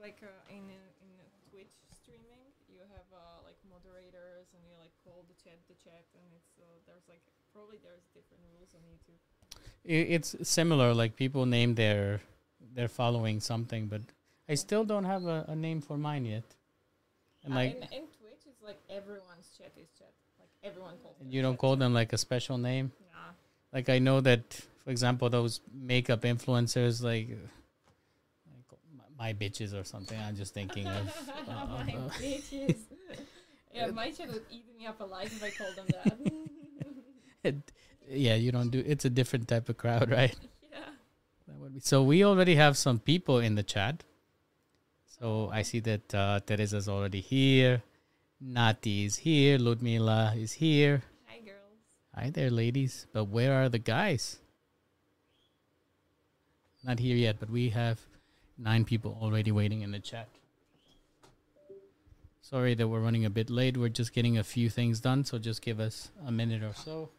like uh, in in Twitch streaming, you have uh, like moderators, and you like call the chat the chat, and it's uh, there's like probably there's different rules on YouTube. It's similar. Like people name their their following something, but I still don't have a, a name for mine yet. And like, in, in Twitch, it's like everyone's chat is chat. Like everyone calls. and you don't call them like a special name. Nah. Like I know that, for example, those makeup influencers, like my bitches or something. I'm just thinking of. uh, my uh, bitches. yeah, my chat would eat me up alive if I called them that. yeah, you don't do. It's a different type of crowd, right? yeah. That would be so. We already have some people in the chat. So I see that uh, Teresa's already here. Nati is here. Ludmila is here. Hi, girls. Hi there, ladies. But where are the guys? Not here yet, but we have nine people already waiting in the chat. Sorry that we're running a bit late. We're just getting a few things done, so just give us a minute or so.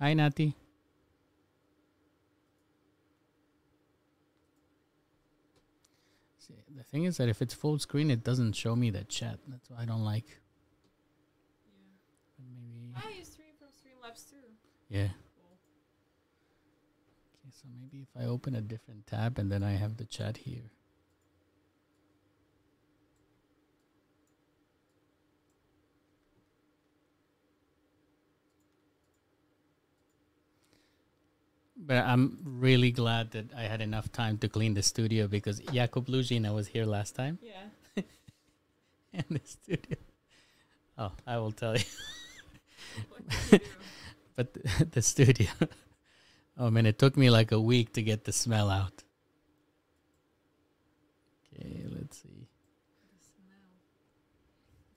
Hi, Nati. See, the thing is that if it's full screen, it doesn't show me the chat. That's what I don't like. But maybe, Ah, you stream from Streamlabs too. yeah. Okay, so maybe if I open a different tab and then I have the chat here. But I'm really glad that I had enough time to clean the studio because Jakub Luzina was here last time Yeah. in the studio. Oh, I will tell you. What do you do? But the, the studio. Oh man, it took me like a week to get the smell out. Okay, let's see. The smell.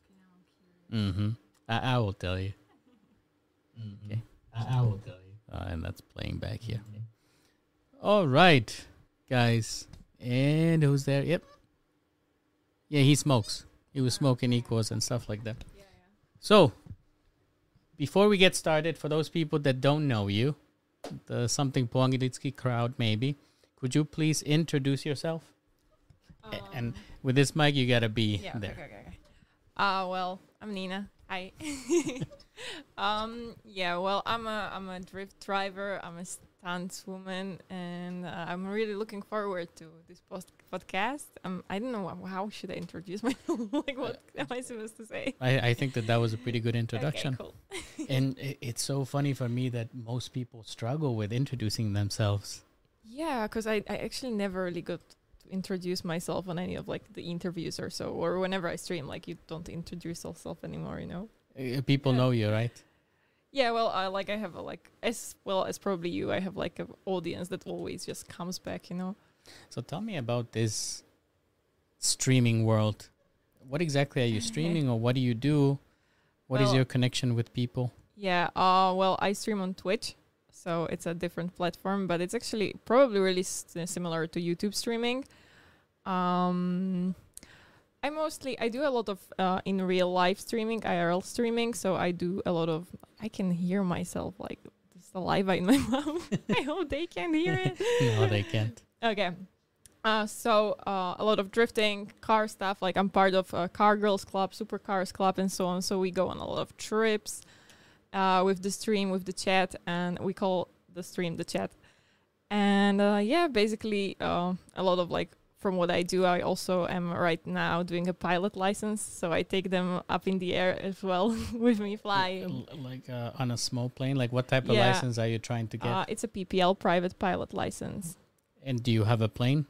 Okay, now I'm curious. Mm-hmm. I, I will tell you. Okay. I, I will tell you. Uh, and that's playing back here. All right, guys. And who's there? Yep. Yeah, he smokes. He was smoking equals and stuff like that. Yeah, yeah. So, before we get started, for those people that don't know you, the something Puangilitsky crowd maybe, could you please introduce yourself? A- and Um, with this mic, you gotta be yeah, there. okay, okay, okay. Uh, well, I'm Nina. Hi. um, yeah, well, I'm a I'm a drift driver. I'm a stunt woman, and uh, I'm really looking forward to this post podcast. Um, I don't know how, how should I introduce myself. like, what am I supposed to say? I, I think that that was a pretty good introduction. Okay, cool. and i- it's so funny for me that most people struggle with introducing themselves. Yeah, because I, I actually never really got introduce myself on any of like the interviews or so, or whenever I stream. Like you don't introduce yourself anymore, you know. Uh, People Yeah. know you, right? Yeah, well, I like I have a like as well as probably you. I have like an audience that always just comes back, you know. So tell me about this streaming world. What exactly are you streaming, or what do you do? What is Well- your connection with people? Yeah. Uh. Well, I stream on Twitch, so it's a different platform, but it's actually probably really s- similar to YouTube streaming. Um. I mostly I do a lot of uh, in real life streaming, IRL streaming. So I do a lot of. I can hear myself like the saliva in my mouth. I hope they can hear it. no, they can't. Okay. Uh, so uh, a lot of drifting, car stuff. Like I'm part of a Car Girls Club, Supercars Club, and so on. So we go on a lot of trips uh, with the stream, with the chat, and we call the stream the chat. And uh, yeah, basically uh, a lot of like from what I do, I also am right now doing a pilot license. So I take them up in the air as well with me flying. Like uh, on a small plane. Like what type of license are you trying to get? Uh, it's a PPL private pilot license. and do you have a plane?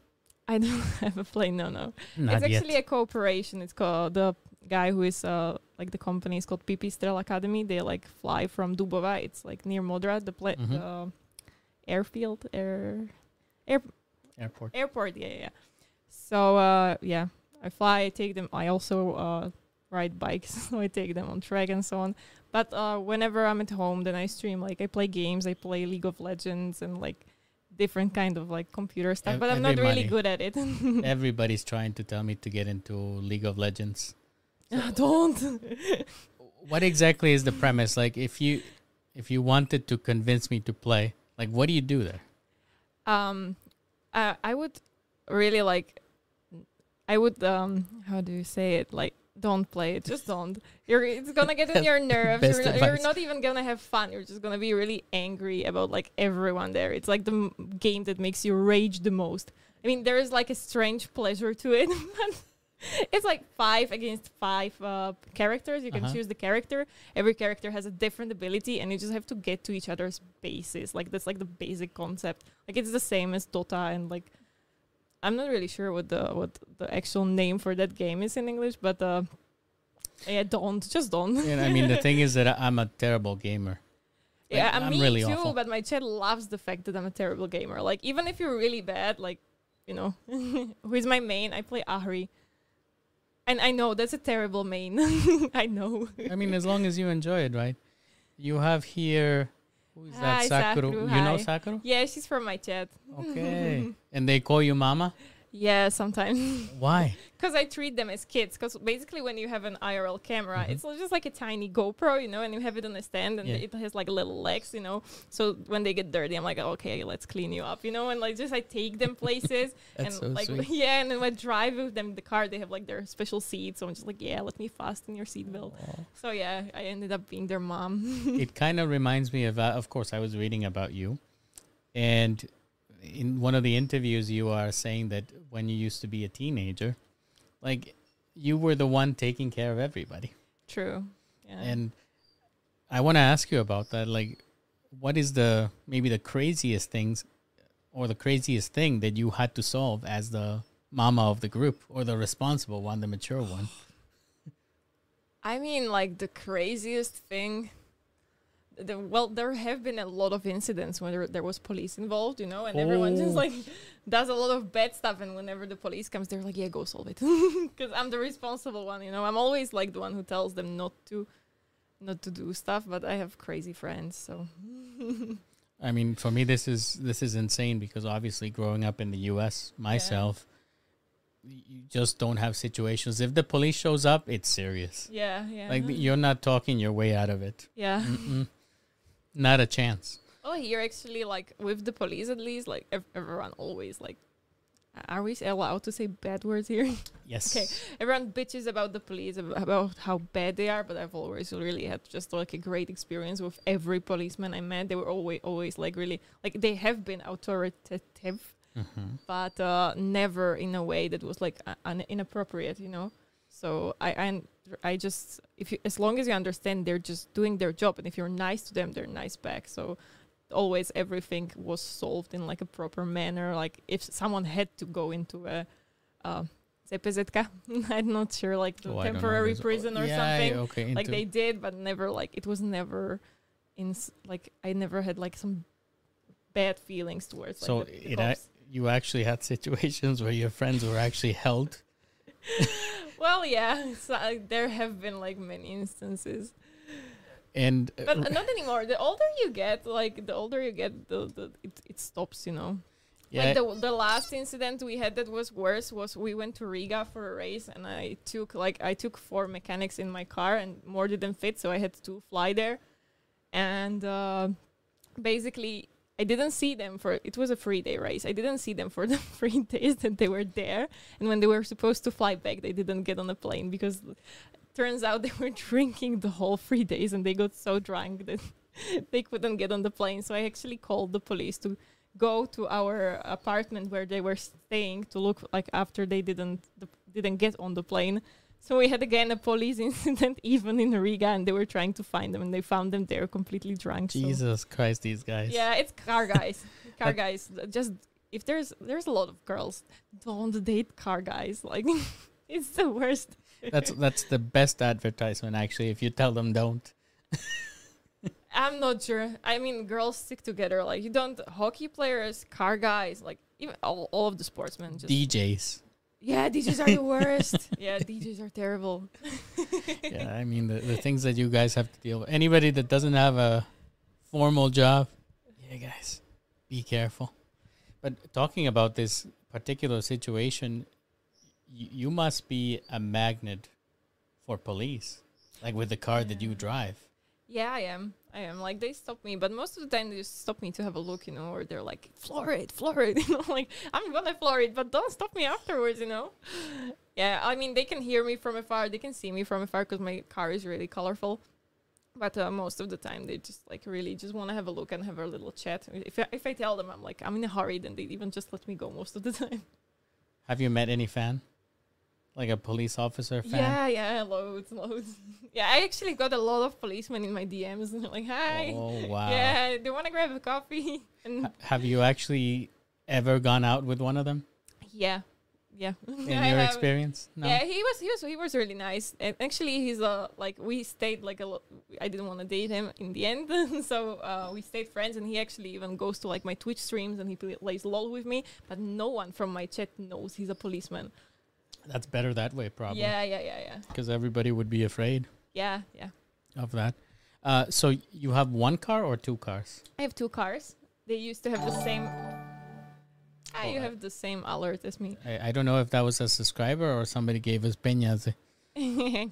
I don't have a plane, no, no. Not it's yet. actually a cooperation. It's called the guy who is uh like the company is called PP Strel Academy. They like fly from Dubova. It's like near Modra, the pla- Mhm. the airfield, air, air Airport. airport. Yeah, yeah. So uh yeah, I fly. I take them. I also uh ride bikes, so I take them on track and so on. But uh whenever I'm at home, then I stream. Like I play games. I play League of Legends and like different kind of like computer stuff. Ev- but I'm not really good at it. Everybody's trying to tell me to get into League of Legends. Don't. what exactly is the premise? Like, if you if you wanted to convince me to play, like, what do you do there? um, uh, I would really like. I would um, how do you say it? Like, don't play it. Just don't. You're it's gonna get in your nerves. You're not, you're not even gonna have fun. You're just gonna be really angry about like everyone there. It's like the m- game that makes you rage the most. I mean, there is like a strange pleasure to it. it's like five against five uh, characters. You can Uh-huh. choose the character. Every character has a different ability, and you just have to get to each other's bases. Like that's like the basic concept. Like it's the same as Dota and like I'm not really sure what the what the actual name for that game is in English, but uh, yeah, don't just don't. And I mean, the thing is that I'm a terrible gamer. yeah, like, and I'm me really too. awful. But my chat loves the fact that I'm a terrible gamer. Like even if you're really bad, like you know, who is my main? I play Ahri. And I know that's a terrible main. I know. I mean, as long as you enjoy it, right? You have here. Who is that? Hi, Sakura. Sakura, You know. Sakura? Yeah, she's from my chat. Okay. and they call you mama? Yeah, sometimes. Why? Because I treat them as kids. Because basically, when you have an IRL camera, Mhm. it's just like a tiny GoPro, you know, and you have it on a stand, and Yeah. it has like little legs, you know. So when they get dirty, I'm like, okay, let's clean you up, you know, and like just I take them places, and so like sweet. yeah, and then when I drive with them in the car, they have like their special seats, so I'm just like, yeah, let me fasten your seatbelt. So yeah, I ended up being their mom. it kind of reminds me of, uh, of course, I was reading about you. And in one of the interviews, you are saying that when you used to be a teenager, like you were the one taking care of everybody. True. Yeah. And I want to ask you about that. Like, what is the maybe the craziest things or the craziest thing that you had to solve as the mama of the group or the responsible one, the mature one? I mean, like the craziest thing. The, well, there have been a lot of incidents where there, there was police involved, you know, and everyone just Oh. like does a lot of bad stuff. And whenever the police comes, they're like, "Yeah, go solve it," because I'm the responsible one, you know. I'm always like the one who tells them not to, not to do stuff. But I have crazy friends, so I mean, for me, this is this is insane because obviously, growing up in the U.S. myself, y- you just don't have situations. If the police shows up, it's serious. yeah, yeah, Like you're not talking your way out of it. yeah. Mm-mm. Not a chance. Oh, here actually, like with the police, at least, like ev- everyone always like. Are we allowed to say bad words here? Yes. Okay. everyone bitches about the police ab- about how bad they are but i've always really had just like a great experience with every policeman i met they were always always like really like they have been authoritative hmm but uh never in a way that was like uh, un- inappropriate you know so i i i just if you as long as you understand they're just doing their job and if you're nice to them they're nice back so always everything was solved in like a proper manner like if someone had to go into a uh. I'm not sure, like Oh, I don't know. temporary prison or yeah, something. Okay. Like they did, but never like it was never in like I never had like some bad feelings towards. Like, So the, the it you actually had situations where your friends were actually held. well, yeah, so, uh, there have been like many instances, And uh, but uh, not anymore. The older you get, like the older you get, the, the it, it stops. You know. yeah, Like the the last incident we had that was worse was we went to Riga for a race and I took like I took four mechanics in my car and more didn't fit so I had to fly there, and uh, basically I didn't see them for it was a three day race. I didn't see them for the three days that they were there, and when they were supposed to fly back, they didn't get on the plane because turns out they were drinking the whole three days and they got so drunk that they couldn't get on the plane. So I actually called the police to go to our apartment where they were staying to look like after they didn't the, didn't get on the plane. So we had again a police incident even in Riga, and they were trying to find them, and they found them there completely drunk. so- Jesus Christ, these guys. Yeah, it's car guys. car guys. Just if there's there's a lot of girls, don't date car guys. Like it's the worst. That's that's the best advertisement actually. If you tell them don't. I'm not sure. I mean, girls stick together. Like you don't hockey players, car guys, like even all, all of the sportsmen. Just DJs. Yeah, DJs are the worst. yeah, DJs are terrible. yeah, I mean the, the things that you guys have to deal with. Anybody that doesn't have a formal job, yeah, guys, be careful. But talking about this particular situation, y- you must be a magnet for police, like with the car that you drive. Yeah, I am. I am. Like they stop me, but most of the time they just stop me to have a look, you know, or they're like, floor it, you know, like I'm gonna floor it, but don't stop me afterwards, you know. Yeah, I mean they can hear me from afar, they can see me from afar because my car is really colorful. But uh, most of the time they just like really just want to have a look and have a little chat. If I, if I tell them I'm like I'm in a hurry, then they even just let me go most of the time. Have you met any fan? Like a police officer fan? Yeah, yeah, loads, loads. yeah, I actually got a lot of policemen in my DMs and they're like, "Hi, Oh wow. yeah, they want to grab a coffee." And Ha- Have you actually ever gone out with one of them yeah, yeah. in I your have. experience? No. Yeah, he was he was he was really nice. And actually, he's uh like we stayed like a lot. I didn't want to date him in the end, so uh, we stayed friends. And he actually even goes to like my Twitch streams and he plays LOL with me. But no one from my chat knows he's a policeman. That's better that way, probably. Yeah, yeah, yeah, yeah, Because everybody would be afraid yeah, yeah. of that. Uh, so you have one car or two cars? I have two cars. They used to have the same. Ah, you I- have the same alert as me. I, I don't know if that was a subscriber or somebody gave us peñas.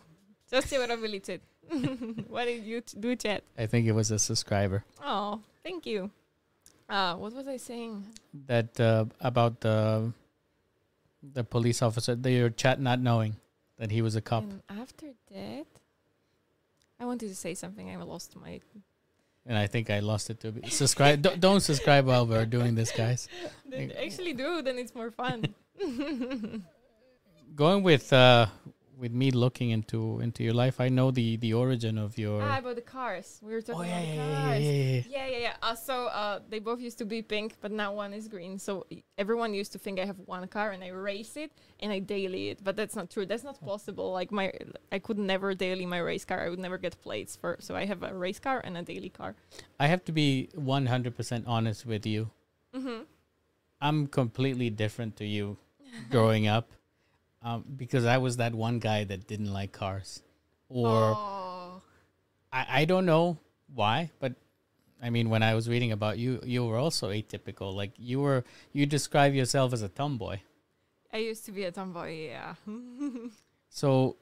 Just see what I really did. what did you t- do, chat? I think it was a subscriber Oh, thank you. Uh, what was I saying? that uh, about the the police officer. Your chat not knowing that he was a cop, And after that, I wanted to say something. I lost my. and I think I lost it too. Subscribe. don't, don't subscribe while we're doing this, guys. Then actually, do then it's more fun. Going with uh, with me looking into into your life, I know the the origin of your. ah, about the cars. We were oh talking yeah, about yeah, cars. yeah, yeah, yeah. Yeah, yeah, yeah. Uh, so uh, they both used to be pink, but now one is green. So everyone used to think I have one car and I race it and I daily it, but that's not true. That's not possible. Like my, I could never daily my race car. I would never get plates for. So I have a race car and a daily car. I have to be one hundred percent honest with you. Mm-hmm. I'm completely different to you growing up, um, because I was that one guy that didn't like cars, or oh. I, I don't know why, but I mean, when I was reading about you, you were also atypical. Like you were, you describe yourself as a tomboy. I used to be a tomboy. Yeah. So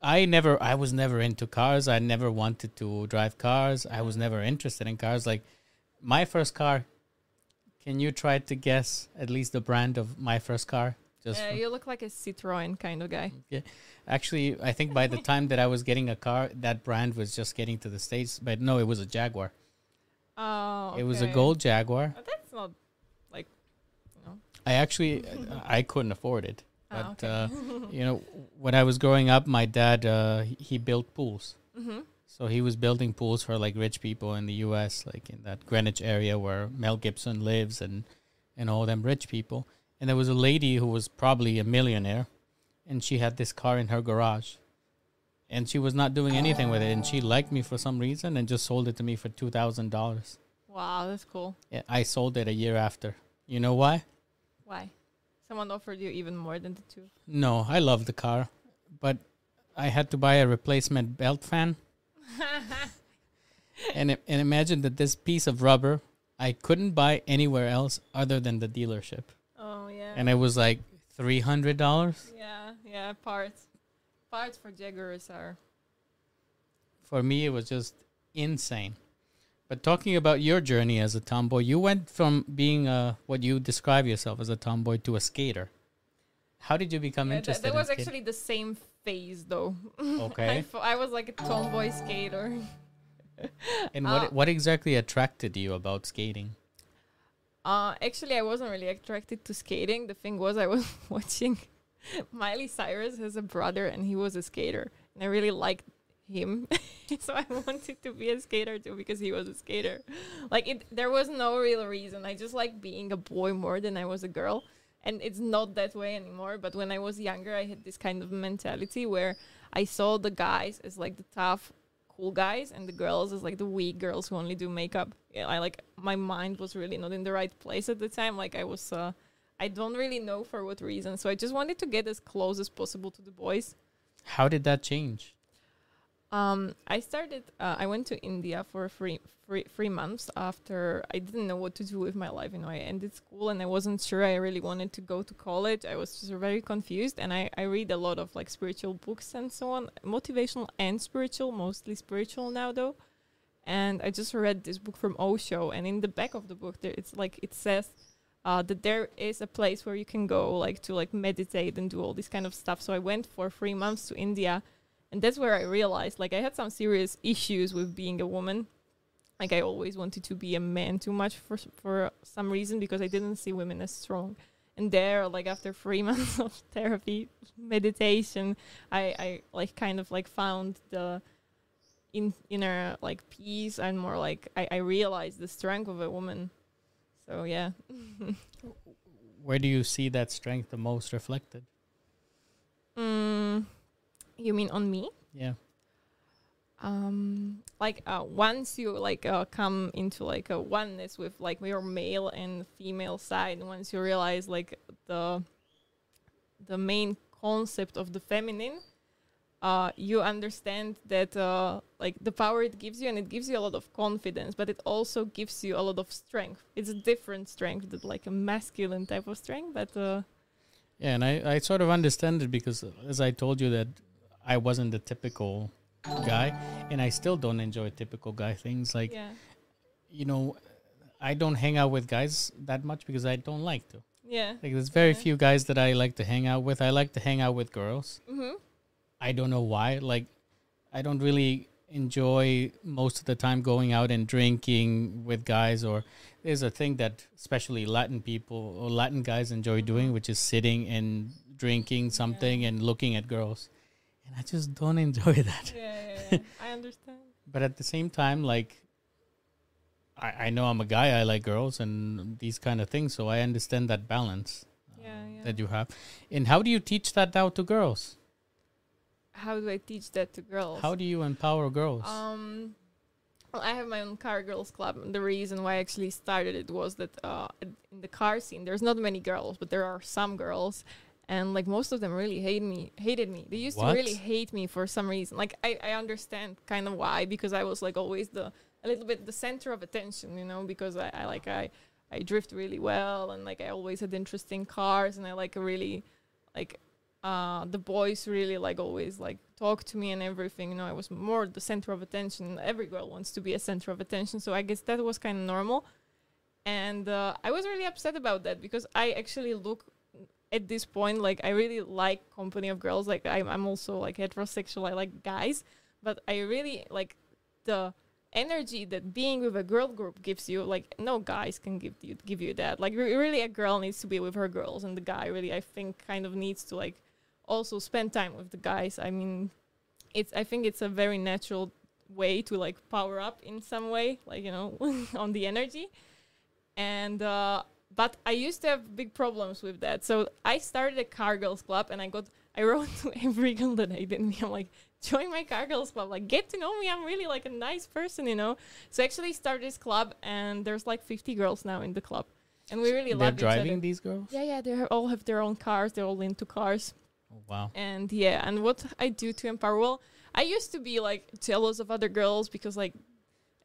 I never, I was never into cars. I never wanted to drive cars. I was never interested in cars. Like my first car. Can you try to guess at least the brand of my first car? Just Uh, you look like a Citroen kind of guy. Actually, I think by the time that I was getting a car, that brand was just getting to the states. But no, it was a Jaguar. Oh. Okay. It was a gold Jaguar. But that's not like, you know. I actually, I couldn't afford it. Ah, But okay. uh, you know, when I was growing up, my dad uh, he- he built pools. mm-hmm. So he was building pools for like rich people in the U.S., like in that Greenwich area where Mel Gibson lives, and and all them rich people. And there was a lady who was probably a millionaire, and she had this car in her garage, and she was not doing anything with it, and she liked me for some reason and just sold it to me for two thousand dollars. Wow, that's cool. Yeah, I sold it a year after. You know why? Why? Someone offered you even more than the two. No, I love the car, but I had to buy a replacement belt fan. and and imagine that this piece of rubber I couldn't buy anywhere else other than the dealership. And it was like three hundred dollars yeah, yeah. Parts, parts for Jaguars are. for me. It was just insane. But talking about your journey as a tomboy, you went from being a what you describe yourself as a tomboy to a skater. How did you become Yeah, interested? that in was actually the same phase though. Okay. I, I was like a tomboy skater. and what uh, what exactly attracted you about skating? Uh, actually, I wasn't really attracted to skating. The thing was, I was watching Miley Cyrus has a brother, and he was a skater, and I really liked him. so I wanted to be a skater too because he was a skater. Like it, there was no real reason. I just like being a boy more than I was a girl, and it's not that way anymore. But when I was younger, I had this kind of mentality where I saw the guys as like the tough cool guys and the girls is like the weak girls who only do makeup. Yeah, I like my mind was really not in the right place at the time. Like I was uh I don't really know for what reason. So I just wanted to get as close as possible to the boys. How did that change? Um, I started. Uh, I went to India for three, three, three months after I didn't know what to do with my life. You know, I ended school and I wasn't sure I really wanted to go to college. I was just very confused, and I I read a lot of like spiritual books and so on, motivational and spiritual, mostly spiritual now though. And I just read this book from Osho, and in the back of the book, there it's like it says. Uh, that there is a place where you can go like to like meditate and do all this kind of stuff so i went for three months to india and that's where I realized like I had some serious issues with being a woman. Like I always wanted to be a man too much for for some reason because I didn't see women as strong. And there, like after three months of therapy, meditation, I I like kind of like found the in inner like peace and more like I I realized the strength of a woman. So yeah. Where do you see that strength the most reflected? mm, you mean on me? Yeah. um like uh once you like uh come into like a oneness with like your male and female side once you realize like the the main concept of the feminine uh you understand that uh like the power it gives you and it gives you a lot of confidence but it also gives you a lot of strength it's a different strength than like a masculine type of strength but uh Yeah, and I, I sort of understand it because, as I told you, that I wasn't the typical guy, and I still don't enjoy typical guy things. Like, yeah you know, I don't hang out with guys that much because I don't like to. yeah Like, there's very Yeah. few guys that I like to hang out with. I like to hang out with girls. mm-hmm. I don't know why. Like, I don't really enjoy most of the time going out and drinking with guys or there's a thing that especially Latin people or Latin guys enjoy doing, which is sitting and drinking something and looking at girls. And I just don't enjoy that. yeah, yeah, yeah. i understand But at the same time, like I, I know I'm a guy, I like girls and these kind of things, so I understand that balance yeah yeah that you have. And how do you teach that now to girls? how do I teach that to girls? How do you empower girls? Um, well, I have my own car girls club. and The reason why I actually started it was that uh, in the car scene, there's not many girls, but there are some girls, and like most of them really hate me, hated me. They used What? to really hate me for some reason. Like I, I understand kind of why because I was like always the a little bit the center of attention, you know, because I, I like I I drift really well and like I always had interesting cars and I like really like uh, the boys really like always like talk to me and everything. You know, I was more the center of attention. Every girl wants to be a center of attention, so I guess that was kind of normal. And uh, I was really upset about that because I actually look at this point like I really like company of girls. Like I'm, I'm also like heterosexual. I like guys, but I really like the energy that being with a girl group gives you like no guys can give you give you that like re- really a girl needs to be with her girls and the guy really i think kind of needs to like also spend time with the guys i mean it's i think it's a very natural way to like power up in some way like you know on the energy and uh but i used to have big problems with that. So i started a car girls club and i got i wrote to every girl that i didn't i'm like join my car girls club. Like get to know me. I'm really like a nice person you know? So I actually started this club and there's like 50 girls now in the club. And we really They're love driving each other. these girls? yeah yeah. They all have their own cars. They're all into cars. Oh, wow. and yeah. And what i do to empower well i used to be like jealous of other girls because like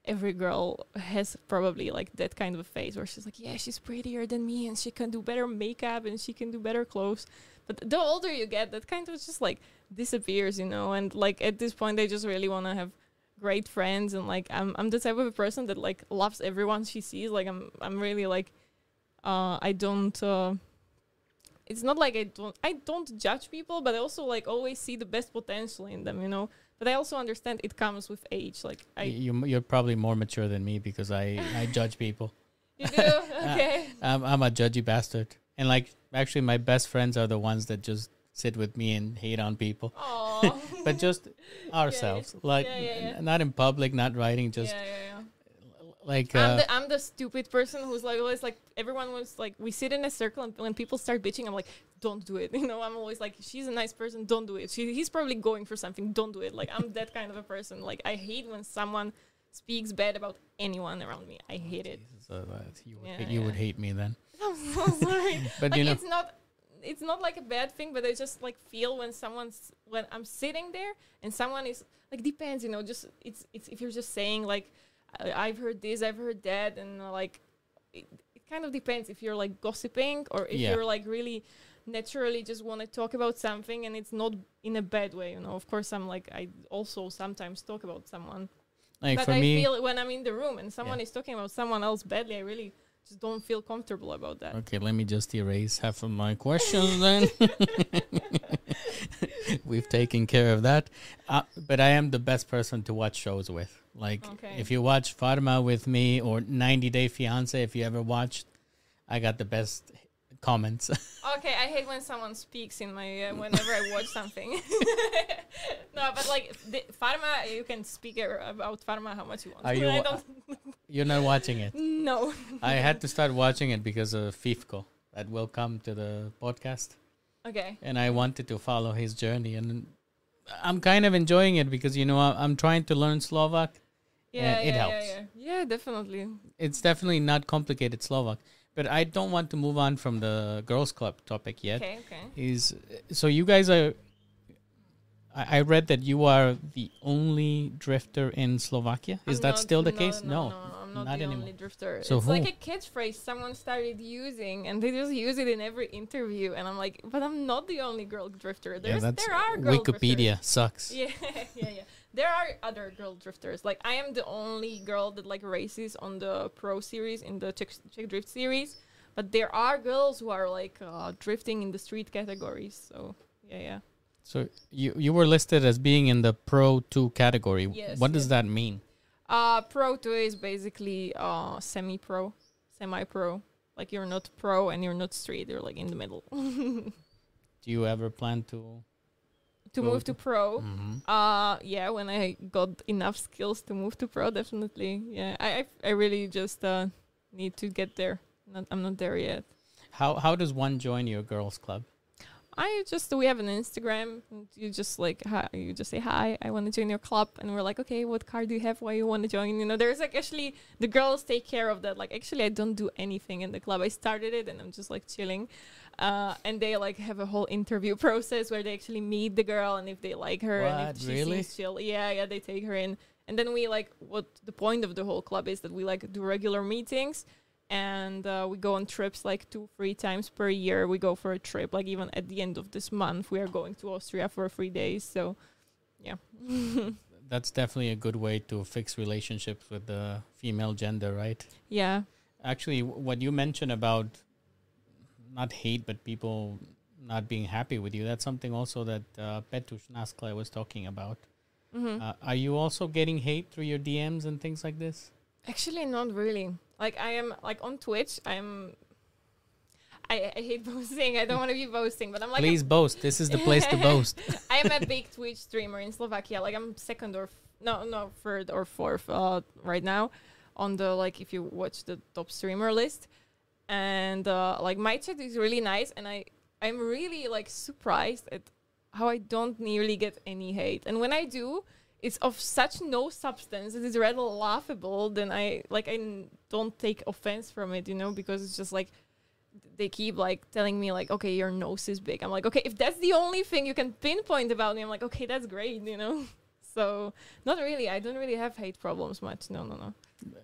every girl has probably like that kind of a phase where she's like yeah she's prettier than me and she can do better makeup and she can do better clothes. But the older you get that kind of just like disappears you know? And like at this point i just really want to have great friends and like i'm i'm the type of a person that like loves everyone she sees. Like i'm i'm really like uh i don't uh it's not like I don't I don't judge people, but I also like always see the best potential in them, you know. But I also understand it comes with age. Like I, you, you're probably more mature than me because I, I judge people. you do okay. I'm, I'm a judgy bastard. And like, actually, my best friends are the ones that just sit with me and hate on people. But just ourselves. Like, Yeah, yeah, yeah. n- not in public, not writing, just yeah, yeah, yeah. like. I'm Uh, the I'm the stupid person who's like always like everyone was like we sit in a circle and when people start bitching, I'm like don't do it. You know, I'm always like she's a nice person, don't do it. She, he's probably going for something, don't do it. Like I'm that kind of a person. Like I hate when someone speaks bad about anyone around me. I hate it. Jesus, uh, uh, you would, Yeah, hate- you would hate me then. I'm so sorry. But like you know, it's not it's not like a bad thing, but I just like feel when someone's when I'm sitting there and someone is like depends, you know. Just it's it's if you're just saying like I- I've heard this, I've heard that, and uh, like it, it kind of depends if you're like gossiping or if Yeah. you're like really naturally just want to talk about something and it's not in a bad way, you know. Of course, I'm like I also sometimes talk about someone, Like but for I me, feel when I'm in the room and someone Yeah. is talking about someone else badly, I really just don't feel comfortable about that. Okay, let me just erase half of my questions then. We've taken care of that. Uh, but I am the best person to watch shows with. Like, Okay. if you watch Farma with me or 90 Day Fiance, if you ever watched, I got the best comments. Okay, I hate when someone speaks in my uh, whenever I watch something. no, but like the farma, you can speak about farma how much you want. Are you- I don't. You're not watching it. No. I had to start watching it because of Fifko that will come to the podcast. Okay. and I wanted to follow his journey. And I'm kind of enjoying it because you know I'm trying to learn Slovak. Yeah, it yeah, helps. Yeah, yeah. yeah, definitely. It's definitely not complicated Slovak, but I don't want to move on from the girls' club topic yet. Okay, okay. Is so you guys are. I I read that you are the only drifter in Slovakia. Is I'm that not- still the no, case? No, no, I'm not, not the anymore. only drifter. So it's like who? a catchphrase someone started using, and they just use it in every interview. And I'm like, but I'm not the only girl drifter. Yeah, There's, that's there are girl Wikipedia drifters. sucks. Yeah, yeah, yeah. There are other girl drifters. Like I am the only girl that like races on the pro series in the Czech, Czech drift series, but there are girls who are like uh, drifting in the street categories. So yeah, yeah. So you you were listed as being in the Pro Two category. Yes, what does that mean? Uh, pro two is basically uh semi-pro, semi-pro. Like you're not pro and you're not street. You're like in the middle. Do you ever plan to? To move to two. pro, Mhm. Uh yeah, when I got enough skills to move to pro, definitely. Yeah, I I, I really just uh need to get there. Not, I'm not there yet. How how does one join your girls club? I just we have an Instagram. and You just like hi, you just say hi. I want to join your club, and we're like, okay, what car do you have? Why you want to join? You know, there's like actually the girls take care of that. Like actually, I don't do anything in the club. I started it, and I'm just like chilling. Uh, and they like have a whole interview process where they actually meet the girl, and if they like her, and What? if she Really? seems chill, yeah, yeah, they take her in. And then we like what the point of the whole club is that we like do regular meetings and uh, we go on trips like two three times per year we go for a trip like even at the end of this month we are going to austria for three days so yeah That's definitely a good way to fix relationships with the female gender, right? yeah Actually, w- what you mentioned about not hate, but people not being happy with you, that's something also that uh, Petush Naskle was talking about. hmm Uh, are you also getting hate through your DMs and things like this? actually not really like i am like on twitch i'm I, I hate boasting. I don't want to be boasting, but I'm like Please boast. This is the place to boast. I am a big Twitch streamer in Slovakia. Like I'm second or f- no, no, third or fourth uh, right now on the like if you watch the top streamer list, and uh, like my chat is really nice, and I I'm really like surprised at how I don't nearly get any hate, and when I do. It's of such no substance. It is rather laughable. Then I like I n- don't take offense from it, you know, because it's just like they keep like telling me like okay your nose is big i'm like okay if that's the only thing you can pinpoint about me i'm like okay that's great you know so not really i don't really have hate problems much no no no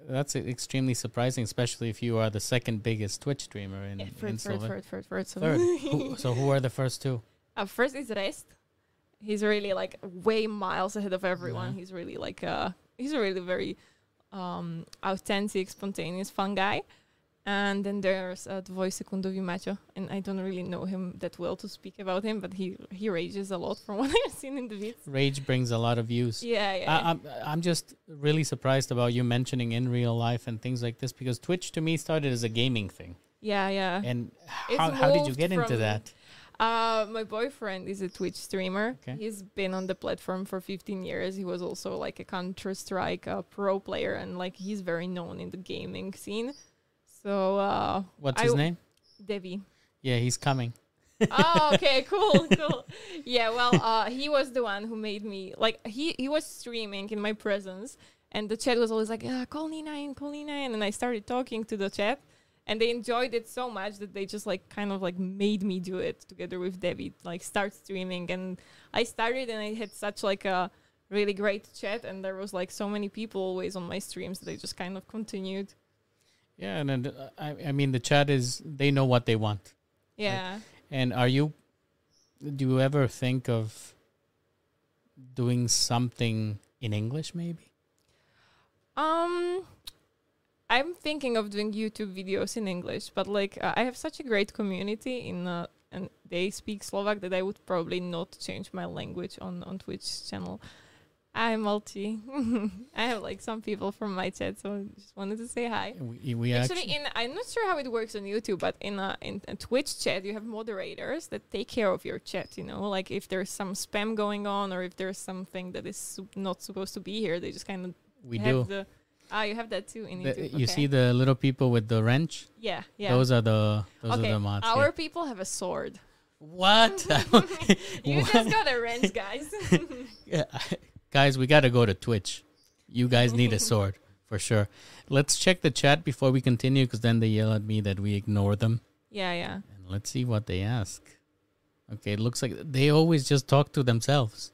That's extremely surprising, especially if you are the second biggest Twitch streamer in, yeah, in third, third, third, third, third, so Third. Who, so who are the first two? uh, first is rest he's really like way miles ahead of everyone Yeah. he's really like uh he's a really very um authentic spontaneous fun guy and then there's uh, Dvoj Sekundovi Macho, and I don't really know him that well to speak about him, but he he rages a lot from what I've seen in the vids. Rage brings a lot of views. Yeah, yeah. I, I'm I'm just really surprised about you mentioning in real life and things like this because Twitch to me started as a gaming thing. yeah, yeah. And how how did you get into that? Uh, my boyfriend is a Twitch streamer. Okay. He's been on the platform for 15 years. He was also like a Counter Strike uh, pro player, and like he's very known in the gaming scene. So, uh, What's I his name? Devi. Yeah, he's coming. oh, okay, cool, cool. Yeah, well, uh, he was the one who made me like he he was streaming in my presence, and the chat was always like, ah, "Call Nina in, call Nina in," and I started talking to the chat, and they enjoyed it so much that they just like kind of like made me do it together with David, like start streaming. And I started, and I had such like a really great chat, and there was like so many people always on my streams that I just kind of continued. Yeah, and then, uh, I, I mean the chat is they know what they want. Yeah. And are you? Do you ever think of doing something in English, maybe? Um, I'm thinking of doing YouTube videos in English, but like uh, I have such a great community in uh, and they speak Slovak that I would probably not change my language on on Twitch channel. I'm multi. I have like some people from my chat, so I just wanted to say hi. We, we Actually, in I'm not sure how it works on YouTube, but in a in a Twitch chat, you have moderators that take care of your chat. You know, like if there's some spam going on or if there's something that is su- not supposed to be here, they just kind of we have do. the. Ah, you have that too in The- YouTube. You see the little people with the wrench? Yeah, yeah. Those are the those okay, are the mods. our here. people have a sword. What? You What? just got a wrench, guys. Yeah, guys, we got to go to Twitch. You guys need a sword for sure. Let's check the chat before we continue because then they yell at me that we ignore them. yeah, yeah. And let's see what they ask. Okay, it looks like they always just talk to themselves.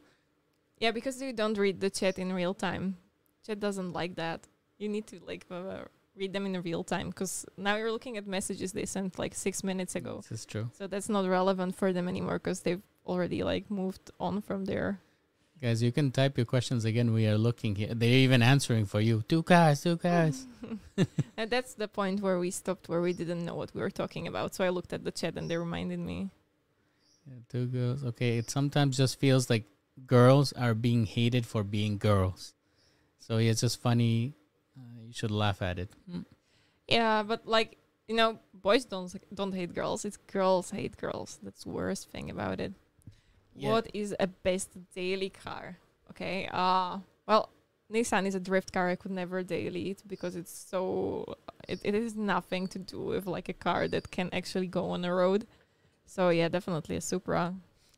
Yeah, because you don't read the chat in real time. Chat doesn't like that. You need to like uh, read them in real time because now you're looking at messages they sent like six minutes ago. This is true. So that's not relevant for them anymore because they've already like moved on from there. Guys, you can type your questions again. We are looking here. They're even answering for you. Two guys, two guys. and that's the point where we stopped, where we didn't know what we were talking about. So I looked at the chat and they reminded me. Yeah, two girls. Okay, it sometimes just feels like girls are being hated for being girls. So it's just funny. You should laugh at it. Mm. Yeah, but like you know, boys don't don't hate girls. It's girls hate girls. That's the worst thing about it. Yeah. What is a best daily car? Okay. Uh well, Nissan is a drift car. I could never daily it because it's so it, it is nothing to do with like a car that can actually go on the road. So yeah, definitely a Supra.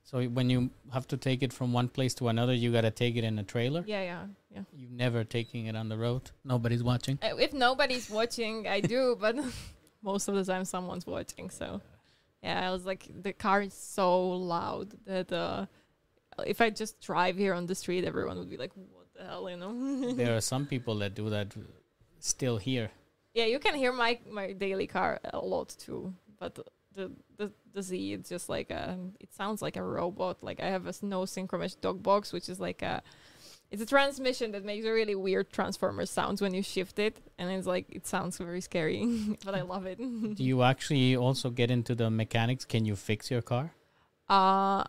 So when you have to take it from one place to another, you gotta take it in a trailer. Yeah, yeah, yeah. You never taking it on the road. Nobody's watching. Uh, If nobody's watching, I do, but most of the time someone's watching. So, yeah, I was like, the car is so loud that uh, if I just drive here on the street, everyone would be like, "What the hell?" You know? there are some people that do that still here. yeah, you can hear my my daily car a lot too, but the the the Z, it's just like a, it sounds like a robot. Like I have a no synchromesh dog box, which is like a it's a transmission that makes a really weird transformer sounds when you shift it and it's like it sounds very scary but i love it Do you actually also get into the mechanics? Can you fix your car? uh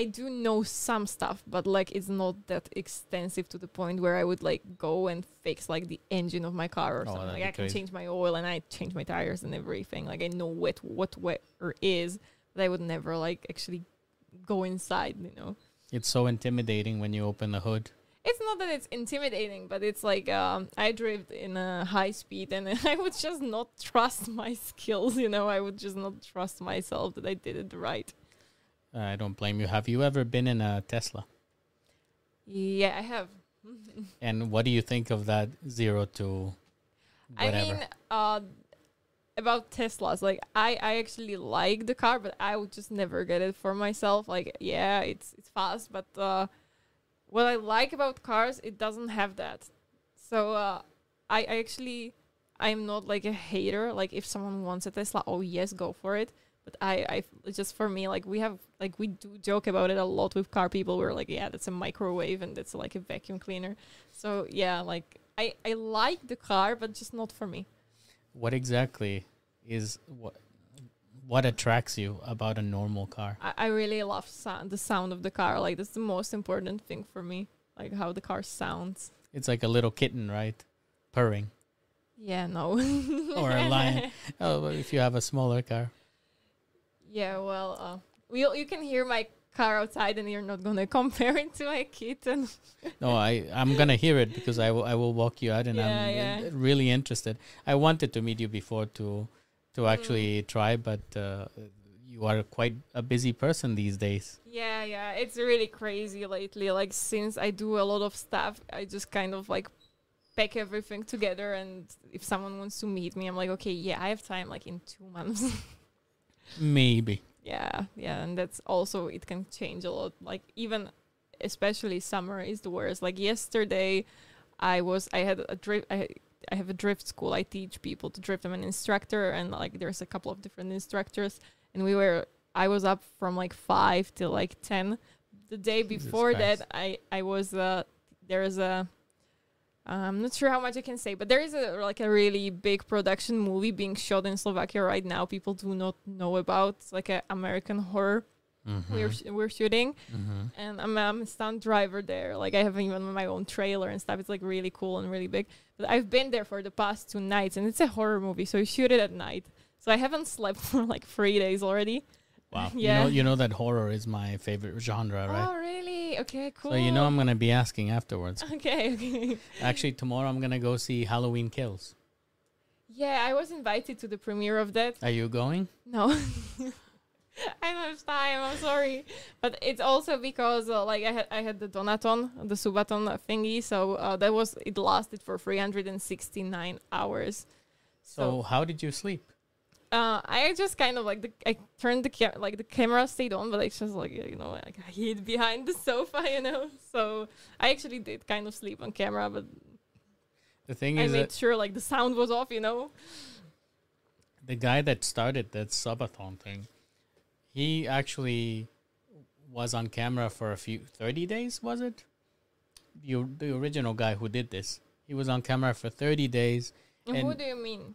i do know some stuff but like it's not that extensive to the point where i would like go and fix like the engine of my car or Oh, something like i can crazy. change my oil and i change my tires and everything like i know what what wear is but i would never like actually go inside you know It's so intimidating when you open the hood. it's not that it's intimidating, but it's like um, I drove in a high speed and I would just not trust my skills. You know, I would just not trust myself that I did it right. I don't blame you. Have you ever been in a Tesla? Yeah, I have. And what do you think of that zero to whatever? I mean, uh, about Teslas, like I, I actually like the car, but I would just never get it for myself. Like, yeah, it's it's fast, but uh, what I like about cars, it doesn't have that. So uh, I, I actually, I'm not like a hater. Like, if someone wants a Tesla, oh yes, go for it. But I, I just for me, like we have, like we do joke about it a lot with car people. We're like, yeah, that's a microwave and that's like a vacuum cleaner. So yeah, like I, I like the car, but just not for me. what exactly is what what attracts you about a normal car? I, I really love sound, the sound of the car. Like that's the most important thing for me. Like how the car sounds. It's like a little kitten, right? Purring. Yeah, no. Or a lion. Oh, if you have a smaller car. Yeah, well, uh, we you can hear my car outside, and you're not gonna compare it to my kitten. No, I I'm gonna hear it because I will I will walk you out, and I'm Yeah, really interested. I wanted to meet you before to to Mm. actually try, but uh, you are quite a busy person these days. Yeah, yeah, it's really crazy lately. Like since I do a lot of stuff, I just kind of like pack everything together. And if someone wants to meet me, I'm like, okay, yeah, I have time, like in two months. Maybe. yeah, yeah, and that's also it can change a lot. Like even, especially summer is the worst. Like yesterday, I was I had a drift. I I have a drift school. I teach people to drift. I'm an instructor, and like there's a couple of different instructors, and we were. I was up from like five till like ten. The day before that, I I was uh there's a. I'm not sure how much I can say, but there is a like a really big production movie being shot in Slovakia right now. People do not know about. It's like an American horror Mm-hmm. we're sh- we're shooting, mm-hmm. and I'm, I'm a stunt driver there. Like I have even my own trailer and stuff. It's like really cool and really big. But I've been there for the past two nights, and it's a horror movie, so you shoot it at night. So I haven't slept for like three days already. Wow. Yeah. You know, you know that horror is my favorite genre, right? Oh really? Okay, cool. So you know I'm gonna be asking afterwards. Okay, okay. Actually, tomorrow I'm gonna go see Halloween Kills. Yeah, I was invited to the premiere of that. Are you going? No. I don't have time. I'm sorry, but it's also because uh, like I had I had the Donaton, the Subathon thingy, so uh, that was it lasted for 369 hours. So how did you sleep? Uh, I just kind of like the I turned the ca- like the camera stayed on, but I just like you know like I hid behind the sofa, you know. So I actually did kind of sleep on camera, but The thing I is made sure like the sound was off, you know. the guy that started that subathon thing, he actually was on camera for a few thirty days. Was it? The the original guy who did this, he was on camera for thirty days, And Who do you mean?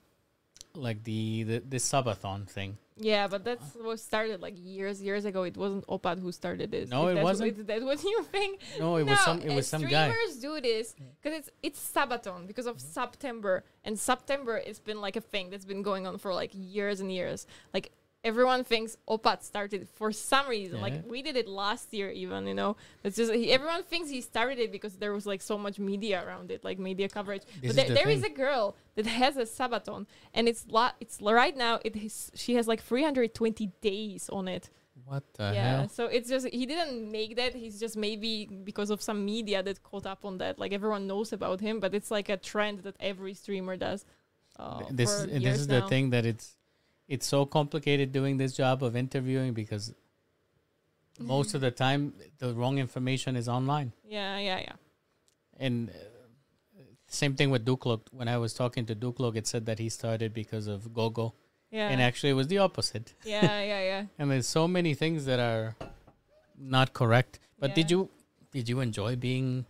Like the the, the subathon thing. Yeah, but that's what started like years, years ago. It wasn't Opad who started this. No, If it that's wasn't. What, that what you think? No, it was some it was some guy. Streamers do this because it's it's Subathon because of September, and September it's been like a thing that's been going on for like years and years. Like everyone thinks Opat started for some reason. Yeah. Like we did it last year, even you know. It's just he, everyone thinks he started it because there was like so much media around it, like media coverage. This is but there, the there is a girl that has a Subathon, and it's la- it's right now. It is she has like 320 days on it What the yeah hell? so it's just he didn't make that he's just maybe because of some media that caught up on that like everyone knows about him but it's like a trend that every streamer does uh, this for is this is the thing that it's it's so complicated doing this job of interviewing because most of the time the wrong information is online yeah yeah yeah and uh, same thing with Duklog. When I was talking to Duklog, it said that he started because of Gogo, yeah and actually it was the opposite. yeah yeah yeah And there's so many things that are not correct. But did you did you enjoy being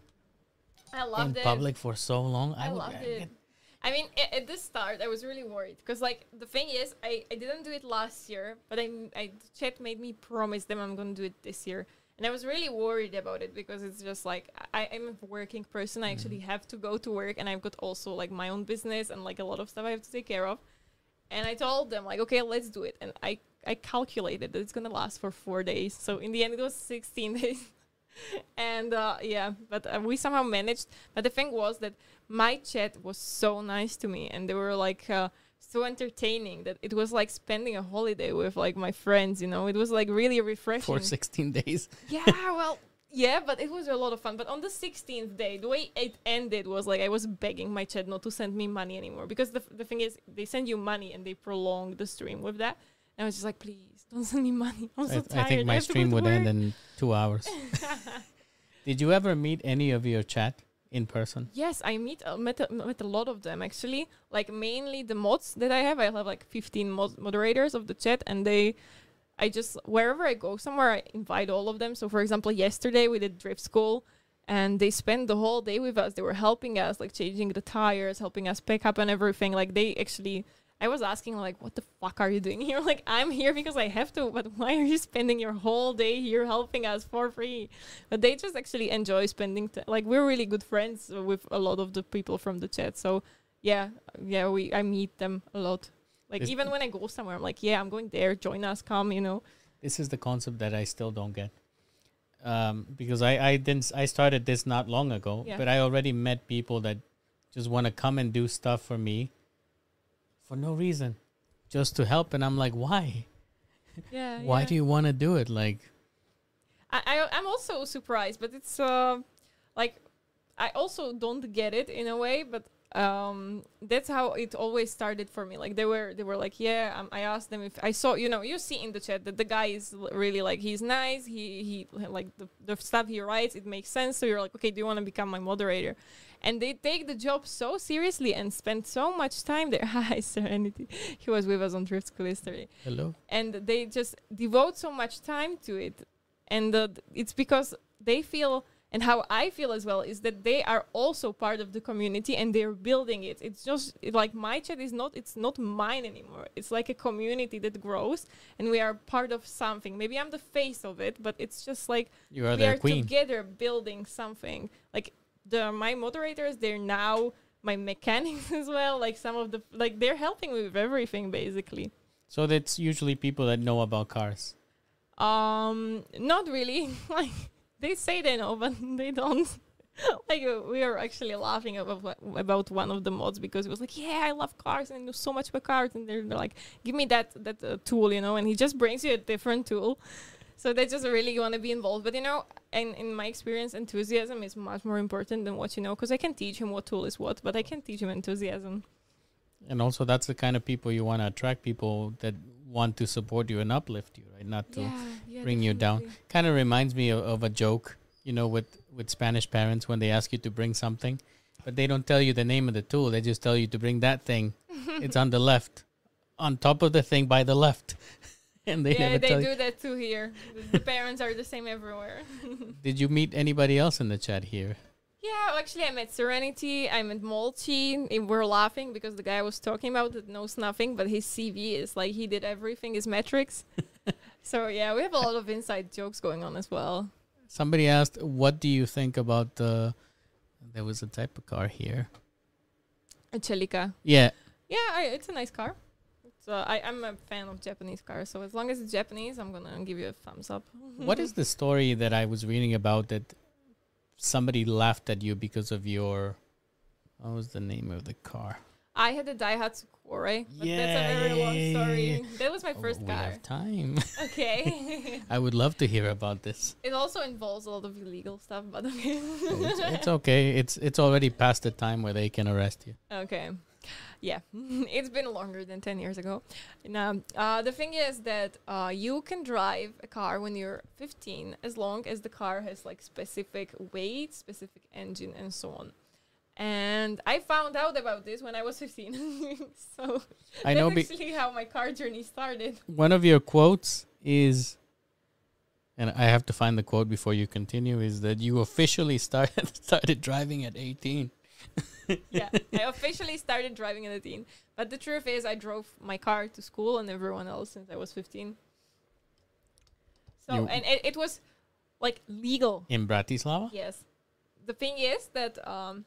i in it public for so long? I would- loved I- it. I mean, at, at the start, I was really worried because, like, the thing is, I, I didn't do it last year, but I, I chat made me promise them I'm gonna do it this year, and I was really worried about it because it's just like I, I'm a working person. I actually have to go to work, and I've got also like my own business and like a lot of stuff I have to take care of. And I told them like, okay, let's do it, and I I calculated that it's gonna last for four days. So in the end, it was 16 days. and uh, yeah, but uh, we somehow managed. But the thing was that my chat was so nice to me, and they were like uh, so entertaining that it was like spending a holiday with like my friends. You know, it was like really refreshing. for 16 days. Yeah, well, yeah, but it was a lot of fun. But on the 16th day, the way it ended was like I was begging my chat not to send me money anymore because the, the thing is, they send you money and they prolong the stream with that. And I was just like, please don't send me money. I'm so I, tired. I think my go stream would end in two hours. Did you ever meet any of your chat in person? Yes, I meet uh, met a, met a lot of them actually. Like mainly the mods that I have. I have like 15 mod- moderators of the chat, and they, I just wherever I go somewhere, I invite all of them. So for example, yesterday we did drift school, and they spent the whole day with us. They were helping us, like changing the tires, helping us pick up and everything. Like they actually. I was asking like, what the fuck are you doing here? Like, I'm here because I have to, but why are you spending your whole day here helping us for free? But they just actually enjoy spending t- like we're really good friends with a lot of the people from the chat. So yeah, yeah, we I meet them a lot. Like Is- even when I go somewhere, I'm like, yeah, I'm going there. Join us, come. You know. This is the concept that I still don't get. Um, because I, I didn't I started this not long ago, Yeah. but I already met people that just want to come and do stuff for me for no reason, just to help, and I'm like, why? Yeah. Why do you want to do it? Like, I, I I'm also surprised, but it's uh like I also don't get it in a way, but um that's how it always started for me like they were they were like yeah um, i asked them if i saw you know you see in the chat that the guy is l- really like he's nice he he like the, the stuff he writes it makes sense so you're like okay do you want to become my moderator and they take the job so seriously and spend so much time there. Hi serenity. He was with us on drift school yesterday Hello. and they just devote so much time to it. And uh, it's because they feel and how i feel as well is that they are also part of the community and they're building it. It's just it- like my chat is not it's not mine anymore. It's like a community that grows and we are part of something. Maybe i'm the face of it but it's just like You are we are queen. together building something. Like the my moderators they're now my mechanics as well like some of the like they're helping me with everything basically So that's usually people that know about cars. Um, not really. like they say they know, but they don't. like uh, we are actually laughing about about one of the mods because it was like, yeah, I love cars and I know so much about cars, and they're, they're like, give me that that uh, tool, you know, and he just brings you a different tool. So they just really want to be involved. But you know, in in my experience, enthusiasm is much more important than what you know, because I can teach him what tool is what, but I can teach him enthusiasm. And also, that's the kind of people you want to attract people that want to support you and uplift you, right? Not to yeah, bring you down. kind of reminds me of, of a joke, you know, with with Spanish parents when they ask you to bring something, but they don't tell you the name of the tool. They just tell you to bring that thing. it's on the left, on top of the thing by the left, and they yeah, they do that too here. The- the parents are the same everywhere. Did you meet anybody else in the chat here? Yeah, actually, I met Serenity. I met Molchi. and We're laughing because the guy I was talking about that knows nothing, but his CV is like he did everything, his metrics. so yeah, we have a lot of inside jokes going on as well. Somebody asked, "What do you think about the?" There was a type of car here. A Celica. Yeah, Yeah, I, it's a nice car. Uh, I, I'm a fan of Japanese cars, so as long as it's Japanese, I'm gonna give you a thumbs up. What is the story that I was reading about that somebody laughed at you because of your what was the name of the car? I had a Daihatsu Cuore, but that's a very yeah, long yeah, story. yeah, That was my Oh, first we car. have time. Okay. I would love to hear about this. it also involves a lot of illegal stuff, but okay. It's, it's okay. It's it's already past the time where they can arrest you. Okay. Yeah, it's been longer than 10 years ago. Now, uh, the thing is that uh, you can drive a car when you're 15 as long as the car has like specific weight, specific engine, and so on. And I found out about this when I was 15. so I know. that's actually how my car journey started. one of your quotes is, and I have to find the quote before you continue. Is that you officially started started driving at eighteen? yeah, I officially started driving at 18. But the truth is, I drove my car to school and everyone else since I was 15. So, You- and it, it was like legal. in Bratislava. Yes. The thing is that, um,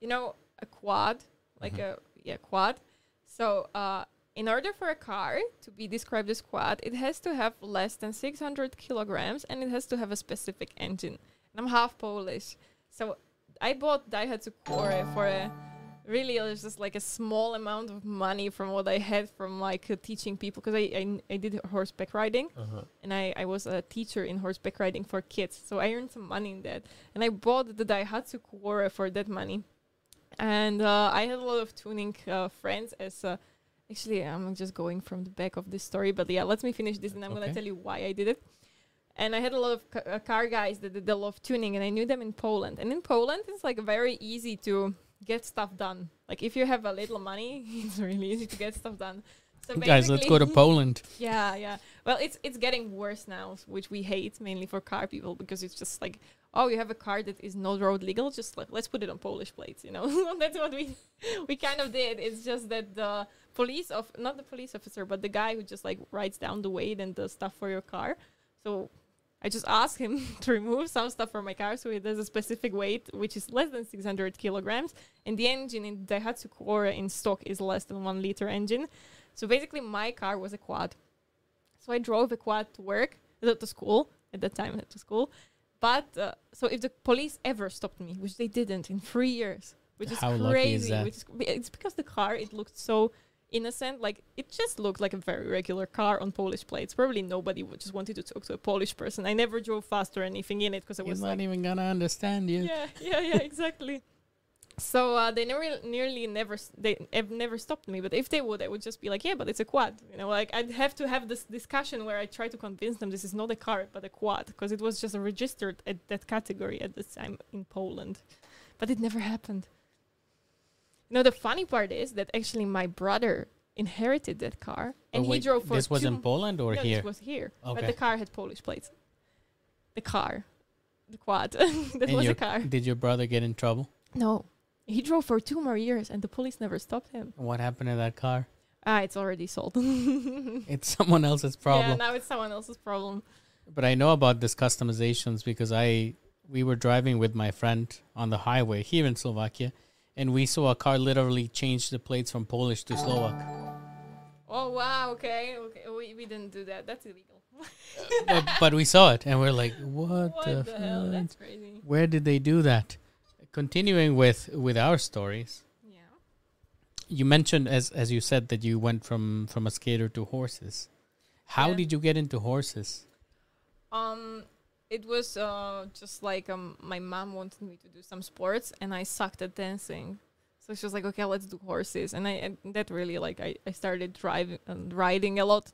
you know, a quad, like Mhm. a, yeah, quad. So, uh, in order for a car to be described as quad, it has to have less than 600 kilograms and it has to have a specific engine. And I'm half Polish. So I bought Daihatsu Cuore for a really it was just like a small amount of money from what I had from like uh, teaching people because I, I I did horseback riding and I, I was a teacher in horseback riding for kids. So I earned some money in that. And I bought the Daihatsu Cuore for that money. And uh, I had a lot of tuning uh, friends as uh, actually I'm just going from the back of this story but yeah let me finish this and I'm That's gonna tell you why I did it and I had a lot of ca- uh, car guys that did a lot of tuning, and I knew them in Poland. And in Poland, it's like very easy to get stuff done. Like if you have a little money, it's really easy to get stuff done. So Guys, let's go to Poland. yeah, yeah. Well, it's it's getting worse now, which we hate mainly for car people because it's just like, oh, you have a car that is not road legal, just like let's put it on Polish plates, you know. That's what we we kind of did. It's just that the police of not the police officer, but the guy who just like writes down the weight and the stuff for your car. So I just asked him to remove some stuff from my car so it has a specific weight, which is less than 600 kilograms, and the engine in Daihatsu Cuore in stock is less than one liter engine. So basically, my car was a quad. So I drove a quad to work, uh, to school at that time, to school. But uh, so if the police ever stopped me, which they didn't in three years, which is How crazy, is which is it's because the car it looked so innocent. Like it just looked like a very regular car on Polish plates. Probably nobody would just wanted to talk to a Polish person. I never drove fast or anything in it because I was not like, even gonna understand you. yeah, yeah, yeah, exactly. So uh, they never, nearly never, they have never stopped me. But if they would, I would just be like, yeah, but it's a quad. You know, like I'd have to have this discussion where I try to convince them this is not a car but a quad because it was just registered at that category at the time in Poland. But it never happened. Know, the funny part is that actually my brother inherited that car and Oh, he wait, drove for this was in Poland or no, here? This was here, but the car had Polish plates. The car, the quad, that And was your- a car. Did your brother get in trouble? No, he drove for two more years, and the police never stopped him. What happened to that car? Ah, it's already sold. It's someone else's problem. Yeah, now it's someone else's problem. But I know about this customizations because I we were driving with my friend on the highway here in Slovakia, and we saw a car literally change the plates from Polish to Slovak. Oh wow, okay, okay. We, we didn't do that. That's illegal. but, but we saw it, and we're like, "What, what the, the hell? That's crazy. Where did they do that?" Continuing with with our stories, Yeah. you mentioned as as you said that you went from from a skater to horses. How Yeah. did you get into horses? Um, it was uh just like um my mom wanted me to do some sports, and I sucked at dancing. So she was like, "Okay, let's do horses," and I and that really like I I started driving and riding a lot.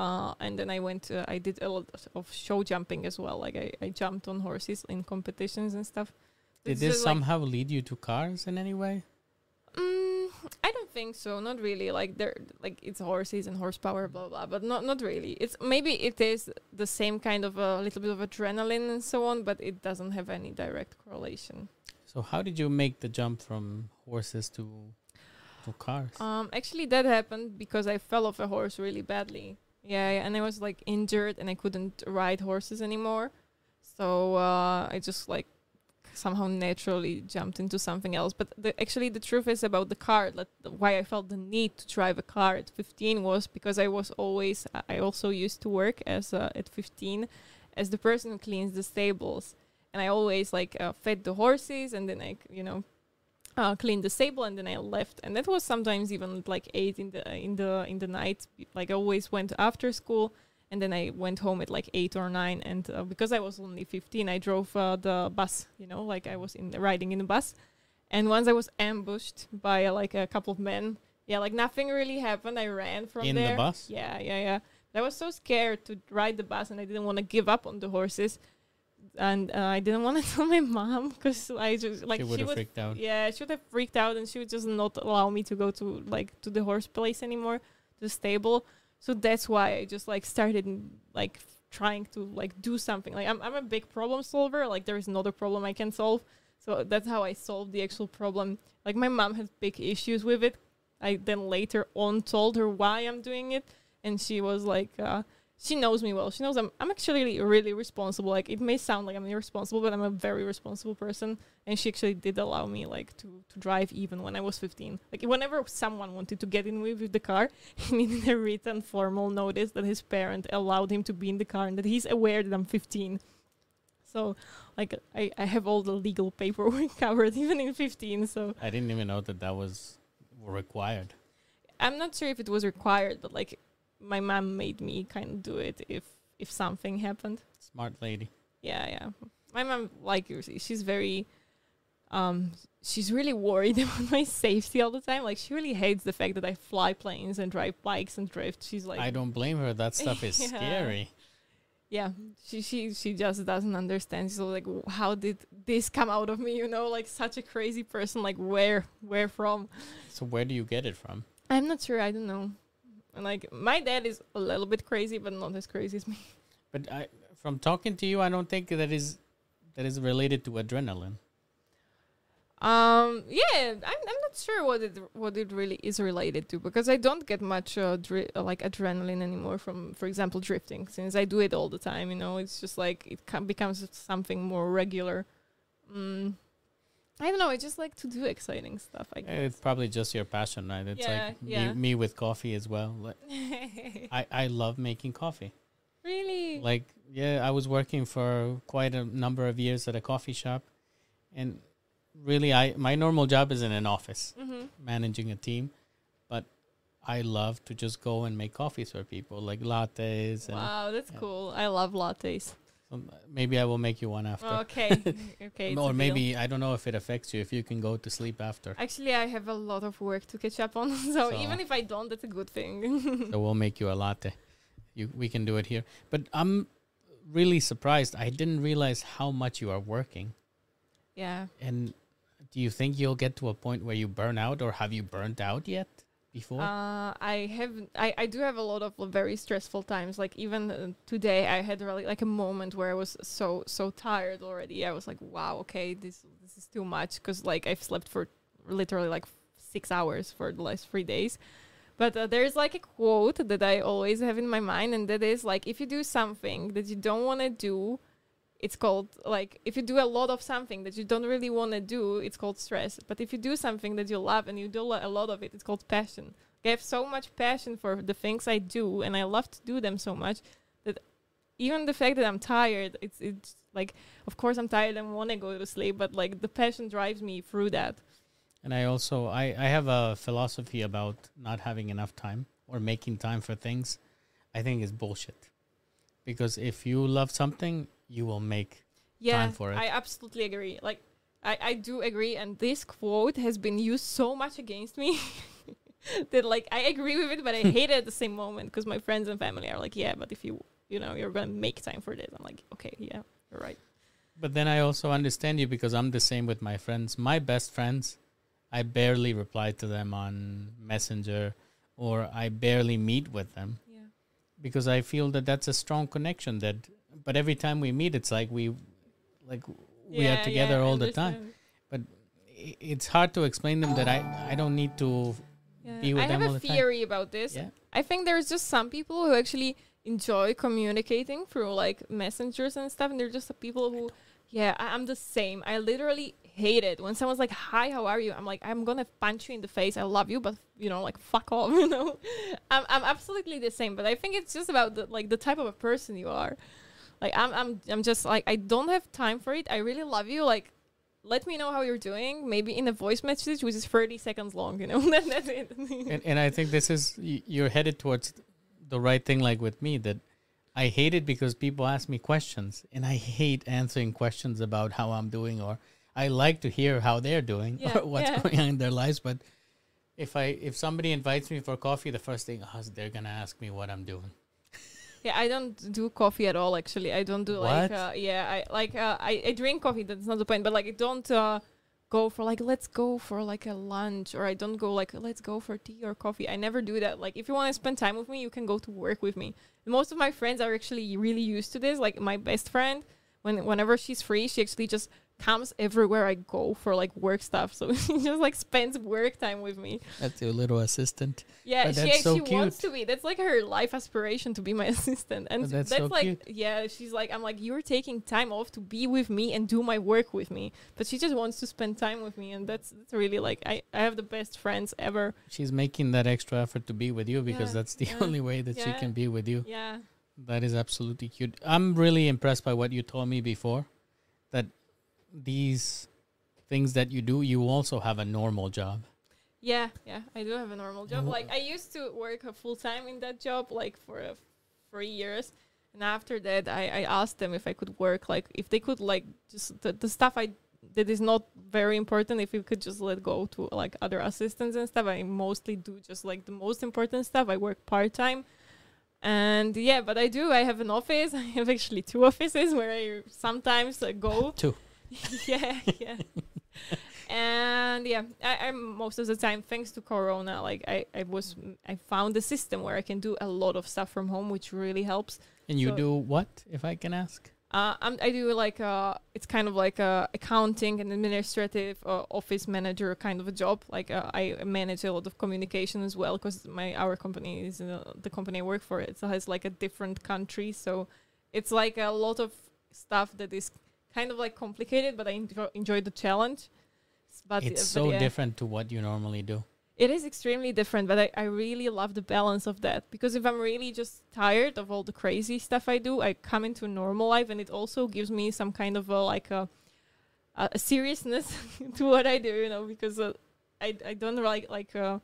Uh, and then I went. To, I did a lot of show jumping as well. Like I, I jumped on horses in competitions and stuff. Did It's this just like- somehow lead you to cars in any way? Mm, I don't think so. Not really. Like there, like it's horses and horsepower, blah blah. But not not really. It's maybe it is the same kind of a little bit of adrenaline and so on, but it doesn't have any direct correlation. So how did you make the jump from horses to to cars? Um, actually, that happened because I fell off a horse really badly. Yeah, yeah, and I was like injured and I couldn't ride horses anymore. So uh, I just like somehow naturally jumped into something else. But the, actually, the truth is about the car. The, why I felt the need to drive a car at 15 was because I was always. I also used to work as uh, at 15 as the person who cleans the stables, and I always like uh, fed the horses, and then I, you know, uh, cleaned the stable and then I left. And that was sometimes even like eight in the in the in the night. Like I always went after school and then I went home at like eight or nine. And uh, because I was only fifteen, I drove uh, the bus. You know, like I was in riding in the bus. And once I was ambushed by uh, like a couple of men. Yeah, like nothing really happened. I ran from In the bus? Yeah, yeah, yeah. I was so scared to ride the bus, and I didn't want to give up on the horses. And uh, I didn't want to tell my mom because I just like she would have would freaked out. yeah, she would have freaked out and she would just not allow me to go to like to the horse place anymore, the stable. So that's why I just like started like trying to like do something. Like I'm I'm a big problem solver. Like there is another problem I can solve. So that's how I solved the actual problem. Like my mom has big issues with it. I then later on told her why I'm doing it, and she was like, uh, she knows me well. She knows I'm I'm actually really, really responsible. Like it may sound like I'm irresponsible, but I'm a very responsible person. And she actually did allow me like to to drive even when I was 15. Like whenever someone wanted to get in with, with the car, he needed a written formal notice that his parent allowed him to be in the car and that he's aware that I'm 15. So, like I I have all the legal paperwork covered even in 15. So I didn't even know that that was required. I'm not sure if it was required, but like my mom made me kind of do it if if something happened. Smart lady. Yeah, yeah. My mom, like she's very, um, she's really worried about my safety all the time. Like she really hates the fact that I fly planes and drive bikes and drift. She's like, I don't blame her. That stuff is Yeah. scary. yeah, she she she just doesn't understand. So like, how did this come out of me? You know, like such a crazy person. Like where where from? So where do you get it from? I'm not sure. I don't know. And like my dad is a little bit crazy, but not as crazy as me. But I, from talking to you, I don't think that is that is related to adrenaline. Um, yeah, I'm, I'm not sure what it what it really is related to because I don't get much uh, dri- uh, like adrenaline anymore from, for example, drifting. Since I do it all the time, you know, it's just like it com- becomes something more regular. Mm, I don't know. I just like to do exciting stuff. I guess. It's probably just your passion, right? It's Yeah, like yeah. Me, me with coffee as well. Like, I I love making coffee. really? Like yeah, I was working for quite a number of years at a coffee shop, and really, I my normal job is in an office mm-hmm. managing a team, but I love to just go and make coffees for people, like lattes. And Wow, that's yeah. cool. I love lattes. um, maybe I will make you one after. Okay, okay. or deal. maybe I don't know if it affects you if you can go to sleep after. Actually, I have a lot of work to catch up on, so, So- even if I don't, that's a good thing. so we'll make you a latte. You we can do it here. But I'm really surprised. I didn't realize how much you are working. yeah. And do you think you'll get to a point where you burn out, or have you burnt out yet before? Uh, I have I, I do have a lot of very stressful times. Like even uh, today, I had really like a moment where I was so so tired already. I was like, wow, okay, this this is too much because like I've slept for literally like six hours for the last three days. But uh, there's like a quote that I always have in my mind, and that is like, if you do something that you don't want to do, it's called like if you do a lot of something that you don't really want to do, it's called stress. But if you do something that you love and you do a lot of it, it's called passion. I have so much passion for the things I do, and I love to do them so much that even the fact that I'm tired, it's it's like, of course I'm tired and want to go to sleep, but like the passion drives me through that. And I also I, I have a philosophy about not having enough time or making time for things. I think is bullshit. Because if you love something, you will make Yeah, Time for it. I absolutely agree. Like, I, I do agree, and this quote has been used so much against me that, like, I agree with it, but I hate it at the same moment because my friends and family are like, yeah, but if you, you know, you're gonna make time for this, I'm like, okay, yeah, you're right. But then I also understand you because I'm the same with my friends. My best friends, I barely reply to them on Messenger or I barely meet with them Yeah, because I feel that that's a strong connection that but every time we meet it's like we like we are together all the time. But It's hard to explain them that I I don't need to Yeah. be with I have them all a the time. theory about this. yeah. I think there's just some people who actually enjoy communicating through like messengers and stuff, and they're just the people who, yeah, I- I'm the same. I literally hate it when someone's like, "Hi, how are you?" I'm like, I'm gonna punch you in the face. I love you, but you know, like, fuck off. You know, I'm I'm absolutely the same. But I think it's just about the like the type of a person you are. Like I'm I'm I'm just like I don't have time for it. I really love you. Like let me know how you're doing. Maybe in a voice message, which is 30 seconds long. You know, that's it. and, and I think this is y- you're headed towards the right thing. Like with me, that I hate it because people ask me questions, and I hate answering questions about how I'm doing, or I like to hear how they're doing Yeah, or what's yeah. going on in their lives. But if I if somebody invites me for coffee, the first thing oh, they're gonna ask me what I'm doing. Yeah, I don't do coffee at all. Actually, I don't do like uh, yeah, I like uh, I, I drink coffee. That's not the point. But like, I don't uh, go for like let's go for like a lunch, or I don't go like let's go for tea or coffee. I never do that. Like, if you want to spend time with me, you can go to work with me. Most of my friends are actually really used to this. Like my best friend, when whenever she's free, she actually just comes everywhere I go for like work stuff. So she just like spends work time with me. That's your little assistant. Yeah, she that's so wants to be. That's like her life aspiration to be my assistant, and that's that's, so like cute. yeah. She's like I'm like you're taking time off to be with me and do my work with me, but she just wants to spend time with me, and that's that's really like I I have the best friends ever. She's making that extra effort to be with you because Yeah, that's the yeah, only way that she can be with you. Yeah, That is absolutely cute. I'm really impressed by what you told me before that these things that you do, you also have a normal job. yeah, yeah. I do have a normal job. Like I used to work a full time in that job, like for uh, three years. And after that, I, I asked them if I could work, like if they could, like just the, the stuff I that is not very important. If you could just let go to like other assistants and stuff, I mostly do just like the most important stuff. I work part time, and yeah, but I do. I have an office. I have actually two offices where I sometimes uh, go. Two. yeah, yeah. and yeah, I, I'm most of the time, thanks to Corona, like I, I was, I found a system where I can do a lot of stuff from home, which really helps. And you So- do what, if I can ask? Uh, I'm, I do like uh it's kind of like a accounting and administrative uh, office manager kind of a job. Like uh, I manage a lot of communication as well because my our company is uh, the company I work for. It has like a different country, so it's like a lot of stuff that is kind of like complicated, but I enjoy, enjoy the challenge. But it's uh, so but yeah. different to what you normally do. It is extremely different, but I, I really love the balance of that because if I'm really just tired of all the crazy stuff I do, I come into normal life and it also gives me some kind of a like a a, seriousness to what I do, you know, because uh, I I don't like like uh,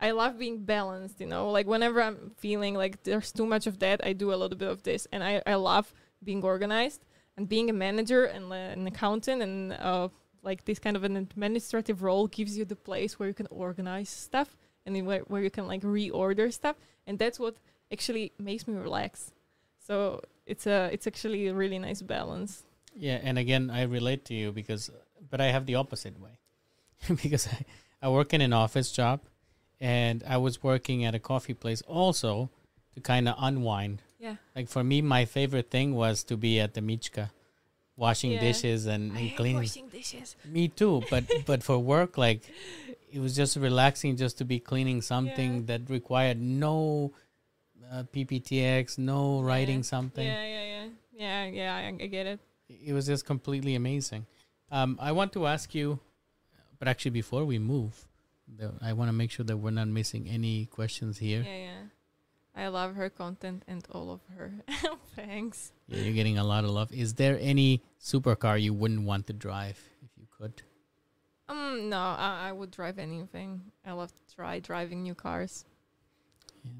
I love being balanced, you know. Like whenever I'm feeling like there's too much of that, I do a little bit of this, and I I love being organized and being a manager and uh, an accountant and uh, like this kind of an administrative role gives you the place where you can organize stuff and where, where you can like reorder stuff, and that's what actually makes me relax. So it's a it's actually a really nice balance. Yeah, and again, I relate to you because, but I have the opposite way, because I, I work in an office job, and I was working at a coffee place also to kind of unwind. Yeah. Like for me, my favorite thing was to be at the Michka, washing Yeah. dishes and, and cleaning. washing dishes. Me too, but but for work, like it was just relaxing just to be cleaning something that required no uh, PPTX, no writing something. Yeah, yeah, yeah, yeah, yeah. I, I get it. It was just completely amazing. Um, I want to ask you, but actually before we move, I want to make sure that we're not missing any questions here. Yeah, yeah. I love her content and all of her. Thanks. Yeah, you're getting a lot of love. Is there any supercar you wouldn't want to drive if you could? Um, no, I, I would drive anything. I love to try driving new cars. Yeah.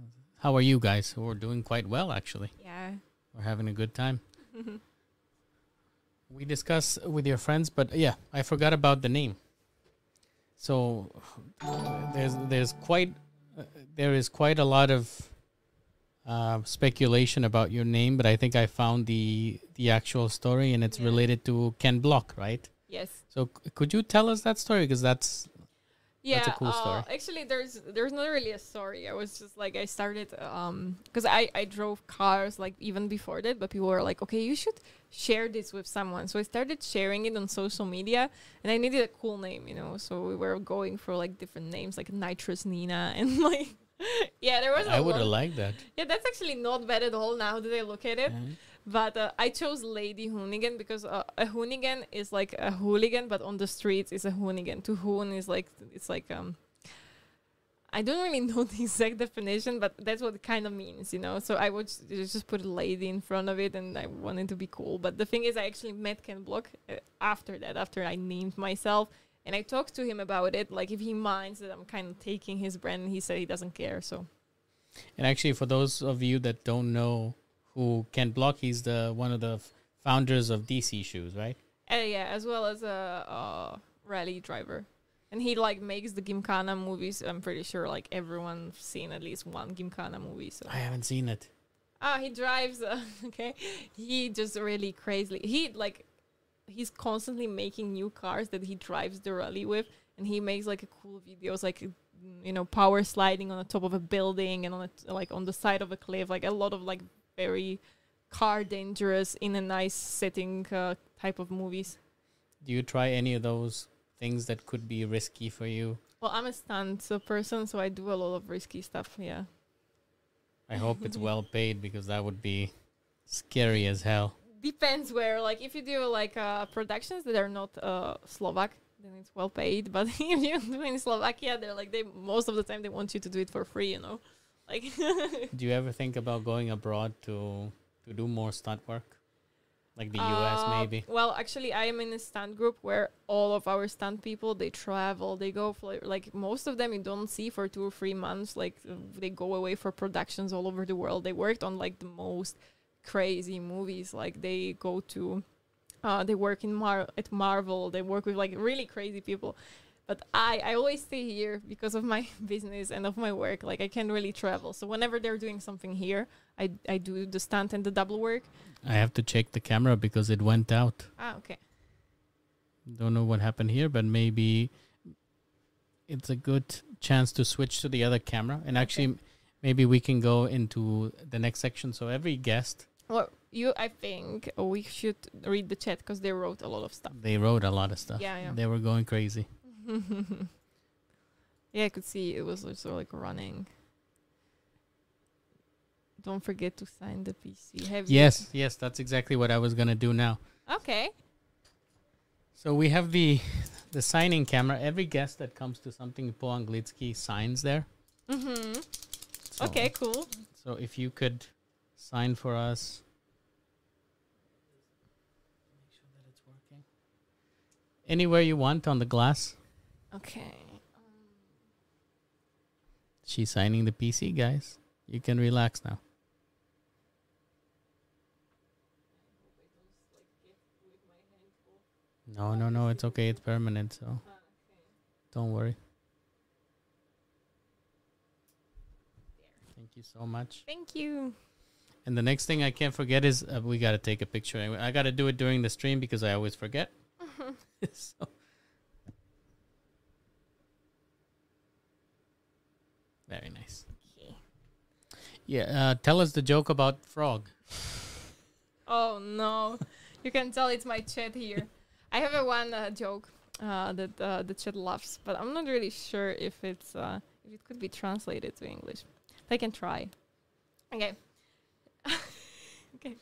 How are you guys? We're doing quite well, actually. Yeah. We're having a good time. We discuss with your friends, but yeah, I forgot about the name. So there's there's quite uh, there is quite a lot of uh, speculation about your name, but I think I found the the actual story, and it's Yeah. related to Ken Block, right? Yes. So c- could you tell us that story because that's Yeah, That's a cool uh, story. Actually, there's there's not really a story. I was just like I started um because I I drove cars like even before that, but people were like, okay, you should share this with someone. So I started sharing it on social media, and I needed a cool name, you know. So we were going for like different names, like Nitrous Nina, and like yeah, there was. I would have liked that. Yeah, that's actually not bad at all. Now that I look at it, Yeah. but uh, I chose Lady Hoonigan because uh, a hoonigan is like a hooligan, but on the streets is a hoonigan. To hoon is like it's like um. I don't really know the exact definition, but that's what it kind of means, you know. So I would just put a lady in front of it, and I wanted to be cool. But the thing is, I actually met Ken Block uh, after that, after I named myself, and I talked to him about it, like if he minds that I'm kind of taking his brand. And he said he doesn't care. So And actually, for those of you that don't know who Ken Block, he's the one of the founders of DC Shoes, right? Uh, yeah, as well as a uh, rally driver. And he like makes the Gymkhana movies. I'm pretty sure like everyone's seen at least one Gymkhana movie. So I haven't seen it. ah, he drives. Uh, okay, he just really crazily. He like he's constantly making new cars that he drives the rally with, and he makes like a cool videos like you know power sliding on the top of a building and on a t- like on the side of a cliff. Like a lot of like very car dangerous in a nice setting uh, type of movies. Do you try any of those things that could be risky for you? Well, I'm a stunt person, so I do a lot of risky stuff. Yeah. I hope it's well paid because that would be scary as hell. Depends where. Like, if you do like uh, productions that are not uh, Slovak, then it's well paid. But if you do in Slovakia, they're like they most of the time they want you to do it for free. You know, like. Do you ever think about going abroad to to do more stunt work, like the U.S. Uh, maybe? Well, actually, I am in a stunt group where all of our stunt people they travel. They go for like most of them you don't see for two or three months. Like they go away for productions all over the world. They worked on like the most crazy movies. Like they go to, uh, they work in Mar at Marvel. They work with like really crazy people. But I, I always stay here because of my business and of my work. Like I can't really travel. So whenever they're doing something here, I, I do the stunt and the double work. I have to check the camera because it went out. Ah, okay. Don't know what happened here, but maybe it's a good chance to switch to the other camera. And actually, maybe we can go into the next section. So every guest, Well, you, I think we should read the chat because they wrote a lot of stuff. they wrote a lot of stuff. Yeah, yeah. They were going crazy. yeah, I could see it was also like running. Don't forget to sign the PC. Have you- Yes, yes, that's exactly what I was gonna do now. Okay. So we have the the signing camera. Every guest that comes to something Po Anglicky signs there. Mm-hmm. So, Okay, cool. So if you could sign for us. Make sure that it's working. Anywhere you want on the glass. Okay. Um. She's signing the PC, guys. You can relax now. No, no, no. It's okay. It's permanent, so ah, don't worry. Thank you so much. Thank you. And the next thing I can't forget is uh, we got to take a picture. I got to do it during the stream because I always forget. so. Very nice. Okay. Yeah, uh, tell us the joke about frog. Oh no, you can tell it's my chat here. I have a one uh, joke uh, that uh, the chat loves, but I'm not really sure if it's uh, if it could be translated to English. I can try. Okay. okay.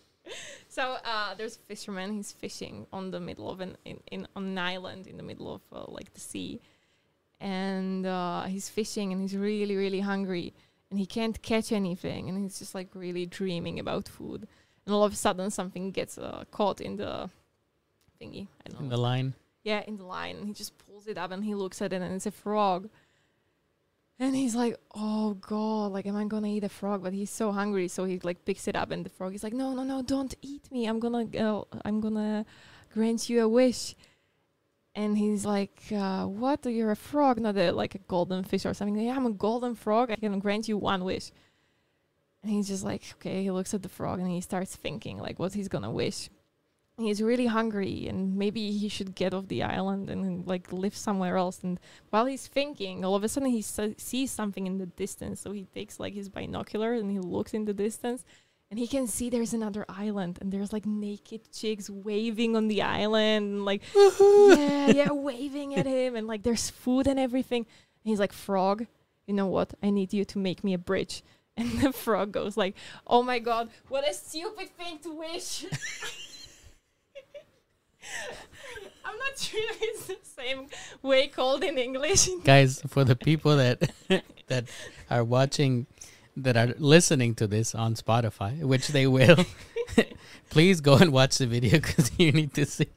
So uh, there's a fisherman. He's fishing on the middle of an in, in on an island in the middle of uh, like the sea, and uh, he's fishing and he's really really hungry and he can't catch anything and he's just like really dreaming about food. And all of a sudden something gets uh, caught in the thingy. I don't In know. the line. Yeah, in the line. And he just pulls it up and he looks at it and it's a frog. And he's like, oh god, like, am I gonna eat a frog? But he's so hungry, so he like picks it up, and the frog is like, no, no, no, don't eat me. I'm gonna, uh, I'm gonna grant you a wish. And he's like, uh, what? You're a frog, not a, like a golden fish or something. Yeah, I'm a golden frog. I can grant you one wish. And he's just like, okay. He looks at the frog and he starts thinking like what he's gonna wish he's really hungry and maybe he should get off the island and like live somewhere else. And while he's thinking all of a sudden he s- sees something in the distance. So he takes like his binocular and he looks in the distance and he can see there's another island and there's like naked chicks waving on the island and like yeah yeah waving at him and like there's food and everything. And he's like frog you know what? I need you to make me a bridge. And the frog goes like oh my god what a stupid thing to wish I'm not sure if it's the same way called in English. Guys, for the people that that are watching that are listening to this on Spotify, which they will, please go and watch the video because you need to see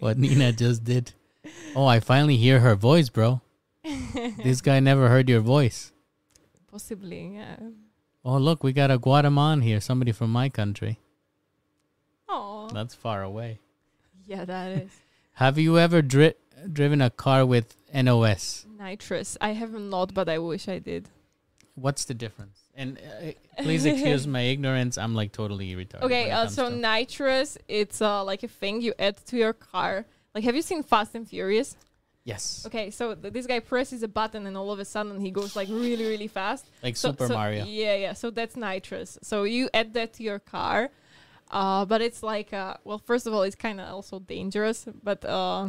what Nina just did. Oh, I finally hear her voice, bro. This guy never heard your voice. Possibly, yeah. Oh, look, we got a Guatemalan here, somebody from my country. That's far away. yeah, that is Have you ever dri- driven a car with NOS? nitrous. I have not, but I wish I did. What's the difference? And uh, please excuse my ignorance. I'm like totally retarded. Okay, uh, so to- nitrous, it's uh, like a thing you add to your car. Like, have you seen Fast and Furious? yes, Okay, so th- this guy presses a button and all of a sudden he goes like really, really fast. like So- Super so- Mario. Yeah, yeah. So that's nitrous. So you add that to your car, uh, but it's like, uh, well, first of all, it's kind of also dangerous. But uh,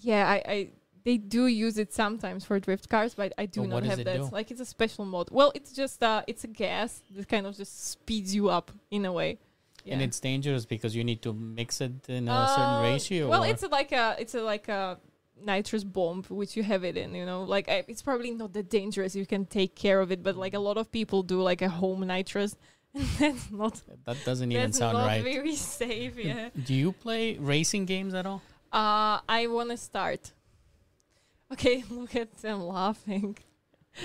yeah, I, I they do use it sometimes for drift cars, but I do But not have that. do? Like it's a special mode. Well, it's just uh, it's a gas that kind of just speeds you up in a way. And it's dangerous because you need to mix it in a Uh, certain ratio. Well, it's a, like a it's a like a nitrous bomb which you have it in. You know, like I, it's probably not that dangerous. You can take care of it, but like a lot of people do like a home nitrous, that's not that doesn't even that's sound not right. very safe. Yeah. Do you play racing games at all? uh, I want to start. Okay, look at them laughing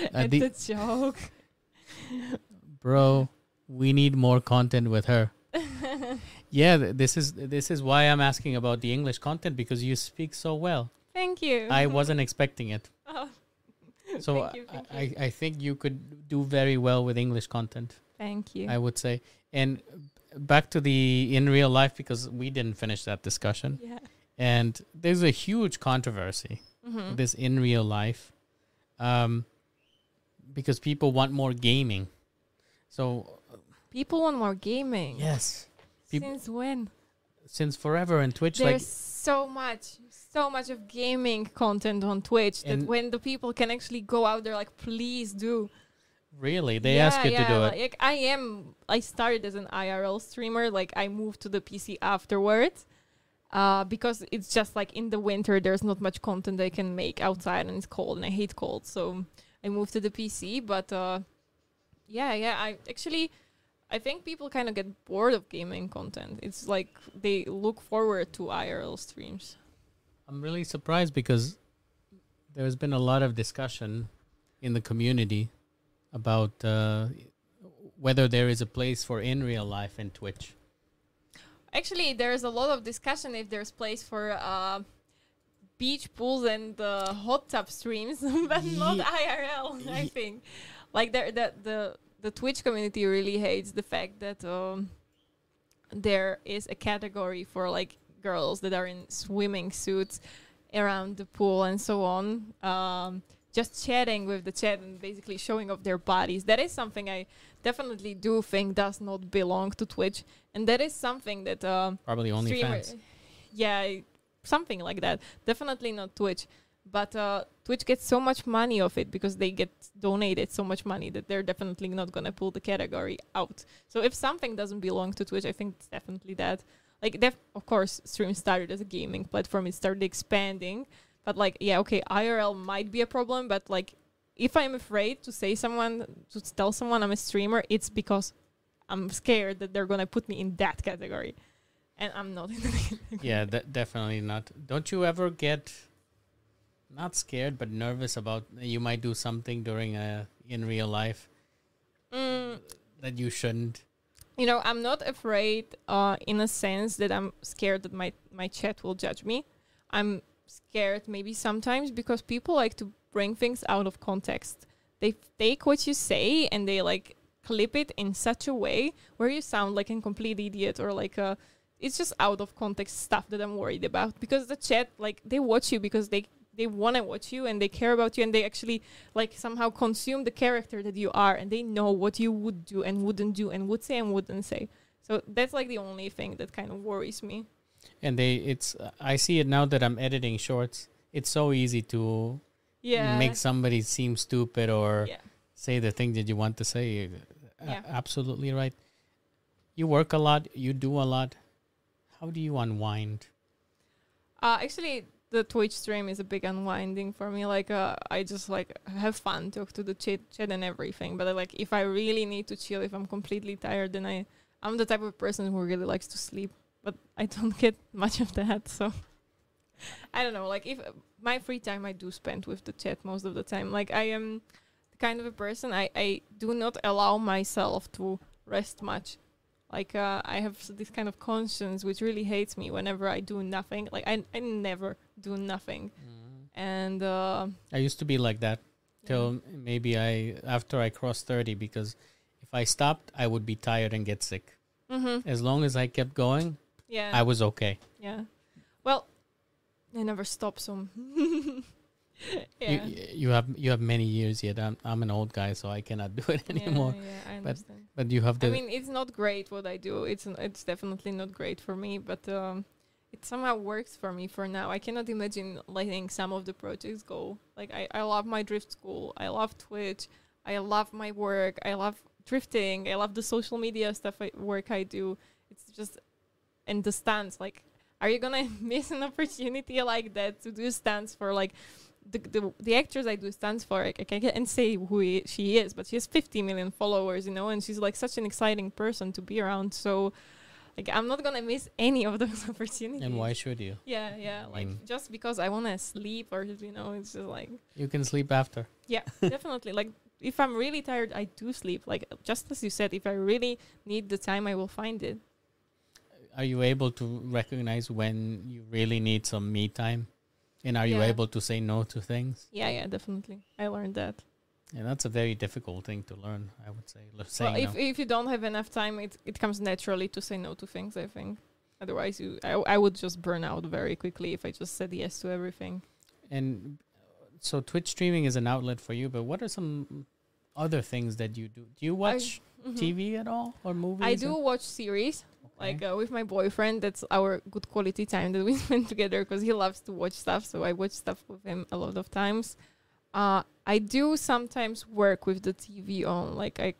Uh, at the- the joke. Bro, we need more content with her. Yeah, th- this is this is why I'm asking about the English content because you speak so well. Thank you. I wasn't expecting it. Oh, So Thank you, I, thank I, you. I think you could do very well with English content. Thank you. I would say. And back to the in real life because we didn't finish that discussion. yeah. And there's a huge controversy Mhm. this in real life, um, because people want more gaming. So People want more gaming. yes, peop- Since when? since forever and Twitch There's like so much, so much of gaming content on Twitch that when the people can actually go out there, like, please do. Really they yeah, ask you yeah, to do it. like, I am. I started as an IRL streamer. Like I moved to the PC afterwards, uh, because it's just like in the winter there's not much content I can make outside and it's cold and I hate cold. So I moved to the PC. But uh, yeah, yeah. I actually. I think people kind of get bored of gaming content. It's like they look forward to IRL streams. I'm really surprised because there's been a lot of discussion in the community about uh, whether there is a place for in real life in Twitch. Actually, there's a lot of discussion if there's place for uh, beach pools and uh, hot tub streams, but not Ye- IRL. I think, like there, that the the Twitch community really hates the fact that um, there is a category for like girls that are in swimming suits around the pool and so on. Um, just chatting with the chat and basically showing off their bodies. That is something I definitely do think does not belong to Twitch, and that is something that um, Probably streamer- OnlyFans. Yeah, I- something like that. Definitely not Twitch. But uh, Twitch gets so much money of it because they get donated so much money that they're definitely not gonna pull the category out. So if something doesn't belong to Twitch, I think it's definitely that. Like, def- of course, stream started as a gaming platform. It started expanding, but like, yeah, okay, IRL might be a problem, but like, if I'm afraid to say someone to tell someone I'm a streamer, it's because I'm scared that they're gonna put me in that category, and I'm not in that category. Yeah, de- definitely not. Don't you ever get not scared but nervous about you might do something during a in real life Mm, that you shouldn't? you know, I'm not afraid uh, in a sense that I'm scared that my, my chat will judge me. I'm scared maybe sometimes because people like to bring things out of context. They take what you say and they like clip it in such a way where you sound like a complete idiot or like a it's just out of context stuff that I'm worried about because the chat like they watch you because they they want to watch you and they care about you and they actually like somehow consume the character that you are and they know what you would do and wouldn't do and would say and wouldn't say so that's like the only thing that kind of worries me And they it's I see it now that I'm editing shorts. It's so easy to yeah make somebody seem stupid or yeah say the thing that you want to say. A- Yeah. absolutely right. You work a lot, you do a lot. How do you unwind? uh actually the twitch stream is a big unwinding for me like uh i just like have fun talk to the chat chat and everything but like if i really need to chill if i'm completely tired then i i'm the type of person who really likes to sleep but i don't get much of that so i don't know like if my free time i do spend with the chat most of the time like i am the kind of a person i i do not allow myself to rest much like uh, I have this kind of conscience which really hates me whenever I do nothing. Like I, I never do nothing, and uh, I used to be like that till maybe I after I crossed 30 because if I stopped I would be tired and get sick. mm-hmm. As long as I kept going, yeah, I was okay. yeah. Well, I never stop. So You, yeah. you have you have many years yet. I'm I'm an old guy so I cannot do it anymore. Yeah, yeah, I But understand. But you have I mean, it's not great what I do. It's n- it's definitely not great for me, but um, it somehow works for me for now. I cannot imagine letting some of the projects go. Like I, I love my drift school. I love Twitch. I love my work. I love drifting. I love the social media stuff I, work I do. It's just and the stunts. Like, are you gonna miss an opportunity like that to do stunts for like? The, the, the actress I do stunts for, I, I can't say who he, she is, but she has 50 million followers, you know, and she's like such an exciting person to be around. So, like, I'm not gonna miss any of those opportunities. and why should you? Yeah, yeah, like Mm. just because I wanna sleep or you know, it's just like You can sleep after. yeah, definitely. Like if I'm really tired, I do sleep. Like just as you said, if I really need the time, I will find it. Are you able to recognize when you really need some me time? And are you able to say no to things? Yeah, yeah, definitely. I learned that. And that's a very difficult thing to learn, I would say. Well, if no. if you don't have enough time, it it comes naturally to say no to things. I think. Otherwise, you I, I would just burn out very quickly if I just said yes to everything. And so Twitch streaming is an outlet for you, but what are some other things that you do? Do you watch Mhm. TV at all or movies? I do watch series. Like uh, with my boyfriend that's our good quality time that we spend together because he loves to watch stuff so i watch stuff with him a lot of times uh, i do sometimes work with the tv on like i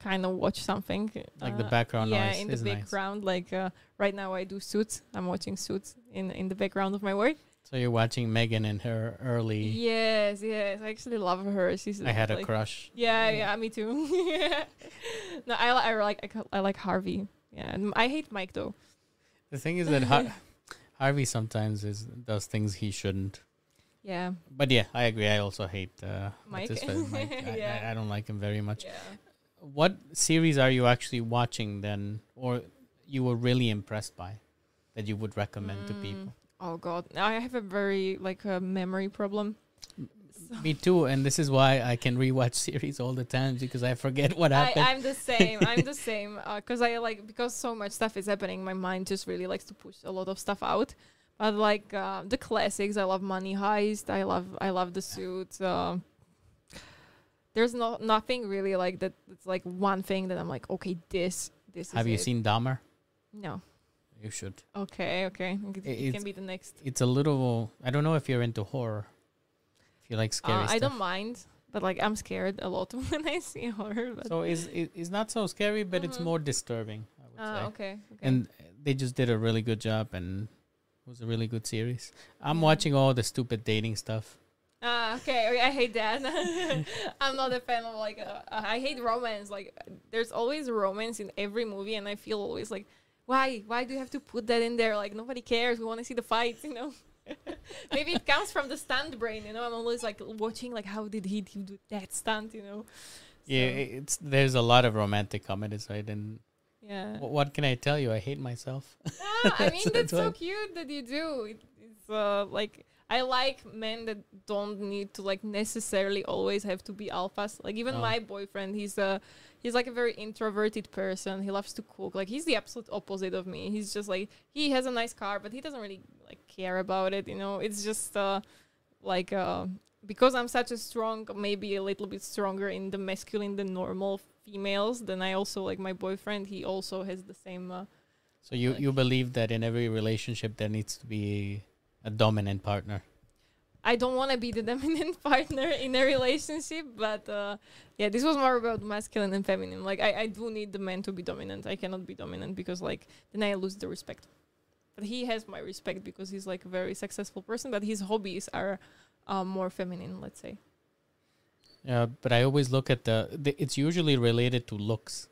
kind of watch something like the uh, background yeah in the is nice. background like uh, right now i do suits i'm watching suits in in the background of my work So you're watching Megan and her early. yes yes i actually love her she's I had a crush. yeah, yeah, me too. no, I, I like I, I like Harvey. Yeah, and I hate Mike though. The thing is that Har- Harvey sometimes is does things he shouldn't. Yeah. But yeah, I agree. I also hate uh, Mike? Mike. I, Yeah. I, I don't like him very much. Yeah. What series are you actually watching then, or you were really impressed by, that you would recommend to people? Mm, Oh god, I have a very like a memory problem. Me too, and this is why I can rewatch series all the time because I forget what I, happened. I'm the same. I'm the same because I like because so much stuff is happening. My mind just really likes to push a lot of stuff out. But like uh, the classics, I love Money Heist. I love I love The Suit. Uh, there's no nothing really like that. It's like one thing that I'm like, okay, this this. Have you it. seen Dahmer? No. You should. Okay. Okay. It, it can be the next. It's a little. I don't know if you're into horror. If you like scary Uh, stuff. I don't mind, but like I'm scared a lot when I see horror. But So it's it's not so scary, but it's Mhm. more disturbing. I would say. Ah, okay. okay. And they just did a really good job, and it was a really good series. I'm Yeah. watching all the stupid dating stuff. Ah, okay. okay, I hate that. I'm not a fan of like. Uh, I hate romance. Like, there's always romance in every movie, and I feel always like, why? Why do you have to put that in there? Like, nobody cares. We want to see the fight, you know. Maybe it comes from the stunt brain, you know. I'm always like watching, like, how did he do that stunt, you know? Yeah, it's there's a lot of romantic comedies, right? And yeah. wh- what can I tell you? I hate myself. Ah, I mean, That's- that's, that's so cute that you do. It, it's uh, like I like men that don't need to like necessarily always have to be alphas. Like even Oh. my boyfriend, he's a he's like a very introverted person. He loves to cook. Like he's the absolute opposite of me. He's just like he has a nice car, but he doesn't really like care about it. You know, it's just uh, like uh, because I'm such a strong, maybe a little bit stronger in the masculine than normal females. Then I also like my boyfriend. He also has the same. Uh, So you Like- you believe that in every relationship there needs to be a dominant partner. I don't want to be the dominant partner in a relationship, but uh, yeah, this was more about masculine and feminine. Like I, I do need the man to be dominant. I cannot be dominant because like then I lose the respect. But he has my respect because he's like a very successful person, but his hobbies are uh, more feminine, let's say. Yeah, but I always look at the, the. It's usually related to looks.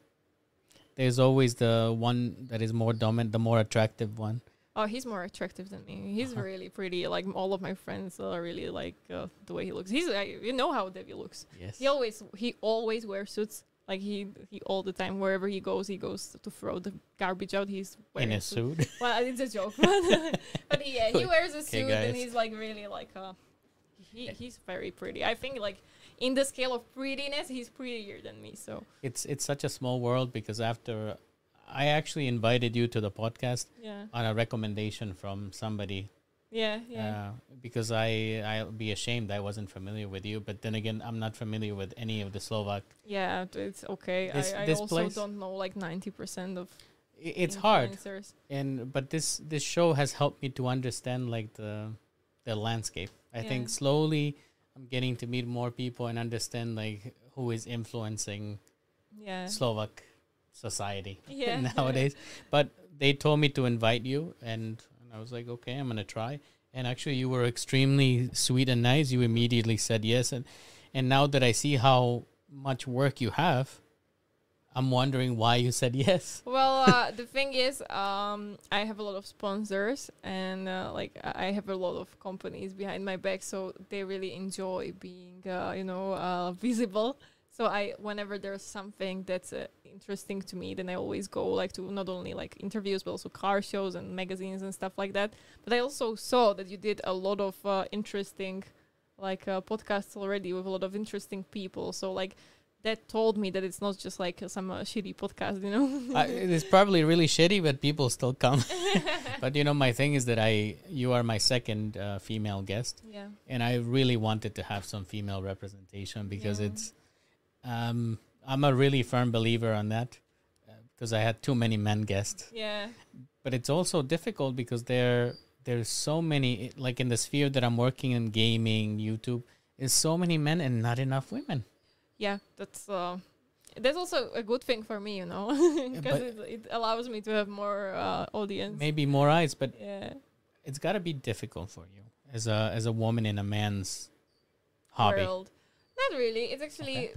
There's always the one that is more dominant, the more attractive one. Oh, he's more attractive than me. He's Uh-huh. really pretty. Like all of my friends are really like uh, the way he looks. He's uh, you know how Debbie looks. Yes. He always he always wears suits. Like he he all the time wherever he goes, he goes to throw the garbage out. He's wearing in a suit. suit. Well, it's a joke, but, but yeah, he wears a suit and he's like really like uh, he he's very pretty. I think like in the scale of prettiness, he's prettier than me. So it's it's such a small world because after I actually invited you to the podcast yeah, on a recommendation from somebody yeah, yeah. uh, because I I'll be ashamed I wasn't familiar with you. But then again, I'm not familiar with any of the Slovak. yeah, it's okay. This- I, I this also place- don't know like ninety percent of. It's hard, and but this this show has helped me to understand like the the landscape. I think slowly I'm getting to meet more people and understand like who is influencing Yeah. Slovak society Yeah. nowadays. But they told me to invite you, and, and I was like, okay, I'm gonna try. And actually, you were extremely sweet and nice. You immediately said yes, and and now that I see how much work you have, I'm wondering why you said yes. Well, uh, the thing is, um, I have a lot of sponsors, and uh, like I have a lot of companies behind my back, so they really enjoy being, uh, you know, uh, visible. So I, whenever there's something that's uh, interesting to me, then I always go like to not only like interviews, but also car shows and magazines and stuff like that. But I also saw that you did a lot of uh, interesting, like uh, podcasts already with a lot of interesting people. So like. That told me that it's not just like some uh, shitty podcast, you know. I, it is probably really shitty, but people still come. but you know, my thing is that I, you are my second uh, female guest, yeah. and I really wanted to have some female representation because Yeah. it's, um, I'm a really firm believer on that because I had too many men guests. Yeah. But it's also difficult because there, there's so many like in the sphere that I'm working in, gaming, YouTube, is so many men and not enough women. Yeah, that's uh that's also a good thing for me, you know, because it, it allows me to have more uh, audience. Maybe more eyes, but Yeah. it's got to be difficult for you as a as a woman in a man's hobby. World. Not really. It's actually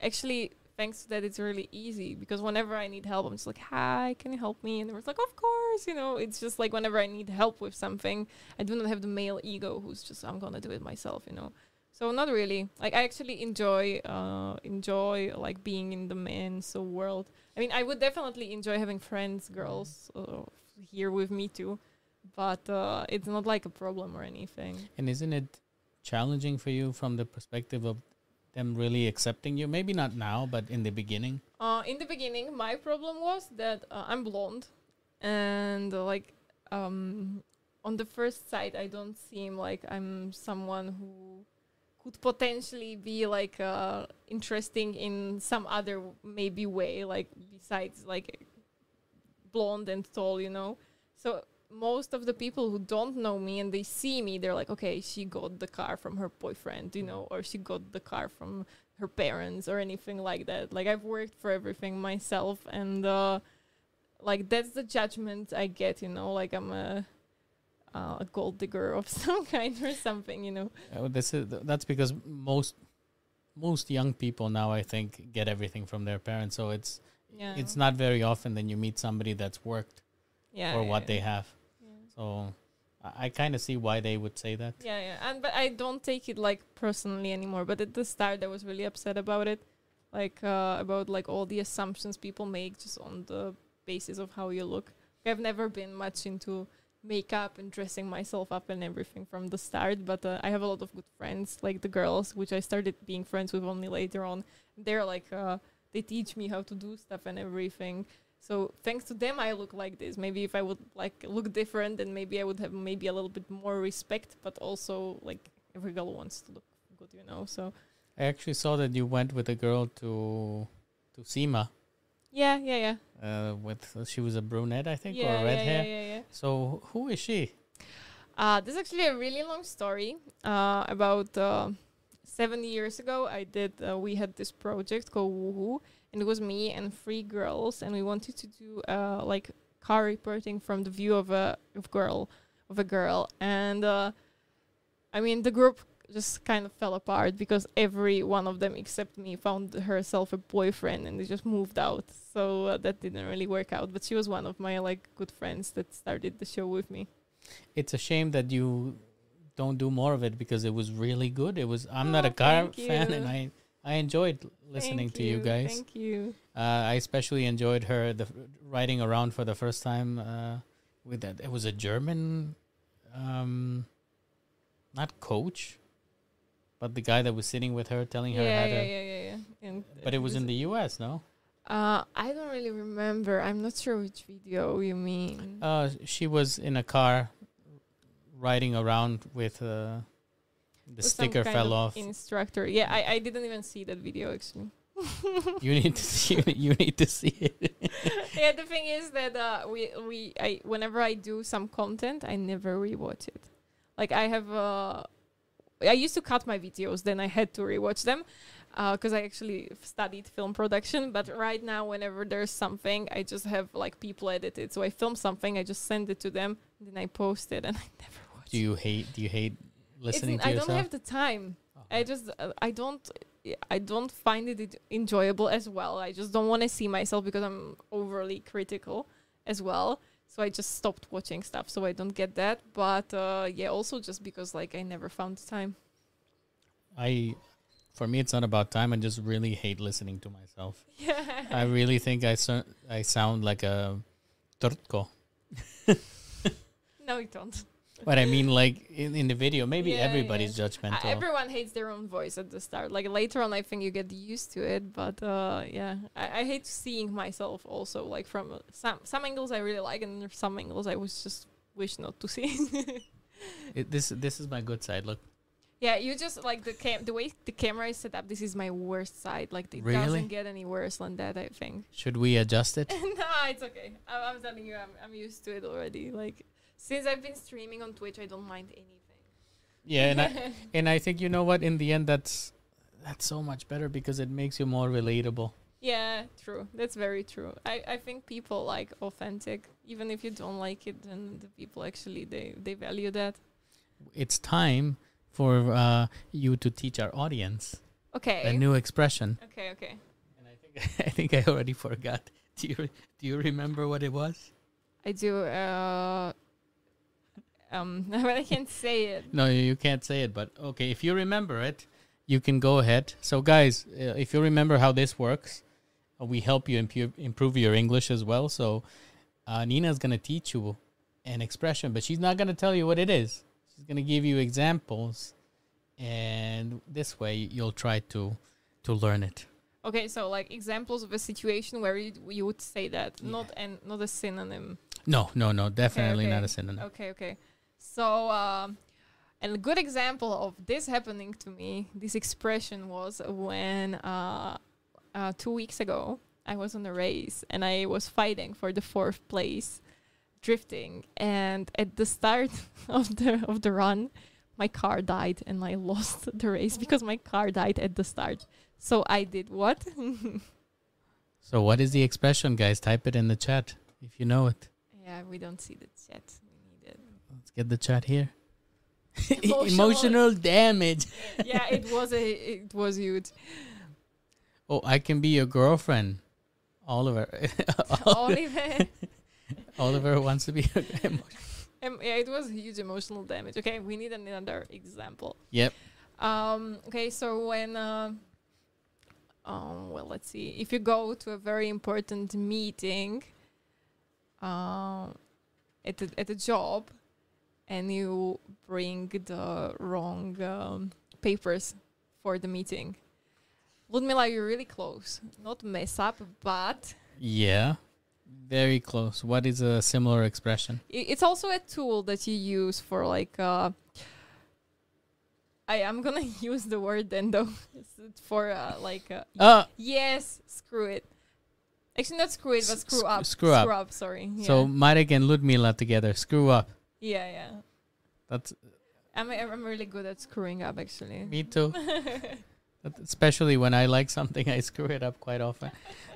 actually thanks to that, it's really easy because whenever I need help, I'm just like, "Hi, can you help me?" And they're like, "Of course." You know, it's just like whenever I need help with something, I do not have the male ego who's just I'm gonna do it myself. You know. So not really. Like I actually enjoy uh enjoy like being in the men's world. I mean, I would definitely enjoy having friends, girls uh, here with me too, but uh, it's not like a problem or anything. And isn't it challenging for you from the perspective of them really accepting you? Maybe not now, but in the beginning. Uh, in the beginning, my problem was that uh, I'm blonde, and uh, like um, on the first sight, I don't seem like I'm someone who could potentially be like uh, interesting in some other maybe way, like besides like blonde and tall, you know. So most of the people who don't know me and they see me, they're like, okay, she got the car from her boyfriend, you know, or she got the car from her parents or anything like that. Like I've worked for everything myself, and uh, like that's the judgment I get, you know. Like I'm a uh, a gold digger of some kind or something, you know. Uh, this is that's because most most young people now, I think, get everything from their parents. So it's Yeah, it's not very often that you meet somebody that's worked yeah, for yeah, what yeah. they have. So I, I kind of see why they would say that. Yeah, yeah, and but I don't take it like personally anymore. But at the start, I was really upset about it, like uh, about like all the assumptions people make just on the basis of how you look. I've never been much into makeup and dressing myself up and everything from the start. But uh, I have a lot of good friends, like the girls, which I started being friends with only later on. They're like uh, they teach me how to do stuff and everything. So thanks to them, I look like this. Maybe if I would like look different, then maybe I would have maybe a little bit more respect. But also, like every girl wants to look good, you know. So I actually saw that you went with a girl to to SEMA. yeah, yeah, yeah. Uh, with she was a brunette, I think, yeah, or red yeah, hair. Yeah, yeah, yeah. So who is she? Uh, this is actually a really long story. Uh, about uh, seven years ago, I did. Uh, we had this project called Woohoo, and it was me and three girls, and we wanted to do uh, like car reporting from the view of a of girl of a girl, and uh, I mean the group just kind of fell apart because every one of them except me found herself a boyfriend and they just moved out so uh, that didn't really work out but she was one of my like good friends that started the show with me It's a shame that you don't do more of it because it was really good. It was. I'm not Oh, a car fan, you. and I I enjoyed listening Thank to you guys. thank you Uh, I especially enjoyed her the riding around for the first time uh, with that. It was a German, um, not coach, but the guy that was sitting with her, telling her yeah, how yeah, to. yeah, yeah, yeah. And But it was in the U.S. No, Uh, I don't really remember. I'm not sure which video you mean. uh, she was in a car, riding around with uh, the sticker fell of off. Instructor. Yeah, I, I didn't even see that video actually. you need to see. it. You need to see it. yeah, the thing is that uh, we we I whenever I do some content, I never rewatch it. Like I have uh, I used to cut my videos, then I had to rewatch them because I actually studied film production. But right now, whenever there's something, I just have like people edit it. So I film something, I just send it to them, then I post it, and I never watch. do you hate? Do you hate listening it's, to I yourself? don't have the time. Okay. I just uh, I don't I don't find it enjoyable as well. I just don't want to see myself because I'm overly critical as well. So I just stopped watching stuff so I don't get that. But uh, yeah, also just because like I never found the time. I, for me, it's not about time. I just really hate listening to myself. Yeah. I really think I so- I sound like a turtko. no, you don't. But I mean, like in, in the video, maybe Yeah, everybody's Uh, judgmental. everyone hates their own voice at the start. Like later on, I think you get used to it. But uh, yeah, I, I hate seeing myself also. Like from uh, some some angles I really like, and there's some angles I was just wish not to see. It- this this is my good side. Look, Yeah, you just like the cam the way the camera is set up. This is my worst side. Like it Really? doesn't get any worse than that. I think. should we adjust it? no, it's okay. I'm, I'm telling you, I'm I'm used to it already. Like since I've been streaming on Twitch, I don't mind anything. Yeah, and I and I think you know what? In the end, that's that's so much better because it makes you more relatable. yeah, true. That's very true. I I think people like authentic, even if you don't like it. Then the people actually they they value that. It's time for uh, you to teach our audience Okay. a new expression. okay. Okay. And I think I think I already forgot. Do you do you remember what it was? I do. Uh, um, but I can't say it. No, you can't say it, but okay, if you remember it, you can go ahead. So, guys, uh, if you remember how this works, uh, we help you impu- improve your English as well. So, uh, Nina's going to teach you an expression, but she's not going to tell you what it is. She's going to give you examples, and this way you'll try to to learn it. Okay, so like examples of a situation where you you would say that, not and not a synonym. No, no, no, definitely not a synonym. Okay, okay. So, um, and a good example of this happening to me, this expression was when uh, uh, two weeks ago I was on a race and I was fighting for the fourth place, drifting, and at the start of the of the run, my car died and I lost the race because my car died at the start. So I did what? So, what is the expression, guys? Type it in the chat if you know it. yeah, we don't see the chat. We need it. Let's get the chat here. Emotional. Emotional damage. yeah, it was a it was huge. Oh, I can be your girlfriend. Oliver. Oliver. Oliver wants to be. Um, yeah, it was huge emotional damage. Okay, we need another example. Yep. Um, okay, so when, uh, um, well, let's see. If you go to a very important meeting, uh, at a, at a job, and you bring the wrong um, papers for the meeting, Ludmila, you're really close. Not mess up, but Yeah. Very close. What is a similar expression? It's also a tool that you use for like uh I am gonna use the word then though for uh, like uh, Uh, yes screw it actually not screw it but screw sc- up screw up. sorry yeah. So Marek and Ludmila together. Screw up. Yeah yeah That's I'm I'm really good at screwing up actually me too. Especially when I like something, I screw it up quite often.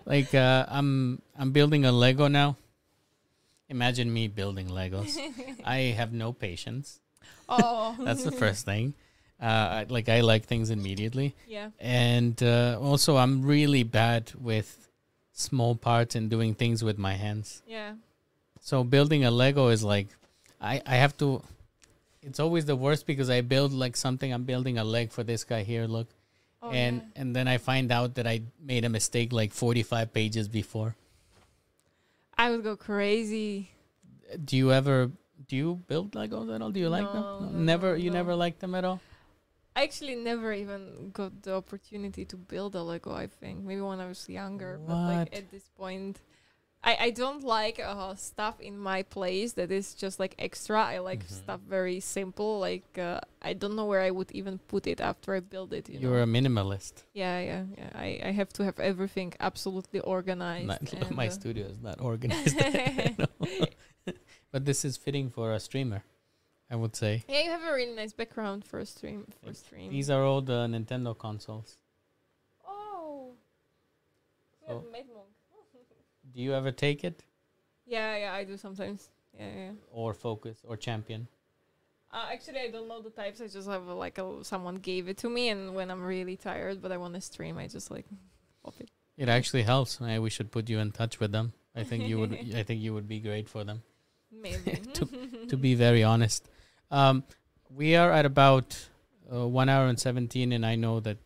Like uh, I'm I'm building a Lego now. Imagine me building Legos. I have no patience. oh That's the first thing. Uh, I- like I like things immediately. yeah and uh, also I'm really bad with small parts and doing things with my hands. yeah So building a Lego is like I I have to it's always the worst because I build like something I'm building a leg for this guy here, look. oh, and yeah. and then I find out that I made a mistake like 45 pages before. I would go crazy Do you ever do you build Legos at all? Do you like them? No, never you no. never like them at all? I actually never even got the opportunity to build a Lego. I think maybe when I was younger, but like What? at this point, I I don't like uh, stuff in my place that is just like extra. I like Mhm. stuff very simple. Like uh, I don't know where I would even put it after I build it. You You're know? a minimalist. yeah, yeah, yeah. I I have to have everything absolutely organized. Not, my uh, studio is not organized. But this is fitting for a streamer, I would say. Yeah, you have a really nice background for a stream. For a stream. These are all the Nintendo consoles. oh. We have So-. Do you ever take it Yeah, yeah, I do sometimes. Yeah, yeah. or Focus or Champion? Uh, actually, I don't know the types. I just have uh, like a, someone gave it to me, and when I'm really tired but I want to stream, I just like pop it. It actually helps. Uh, we should put you in touch with them. I think you would. I think you would be great for them. Maybe To be very honest, um, we are at about uh, one hour and seventeen, and I know that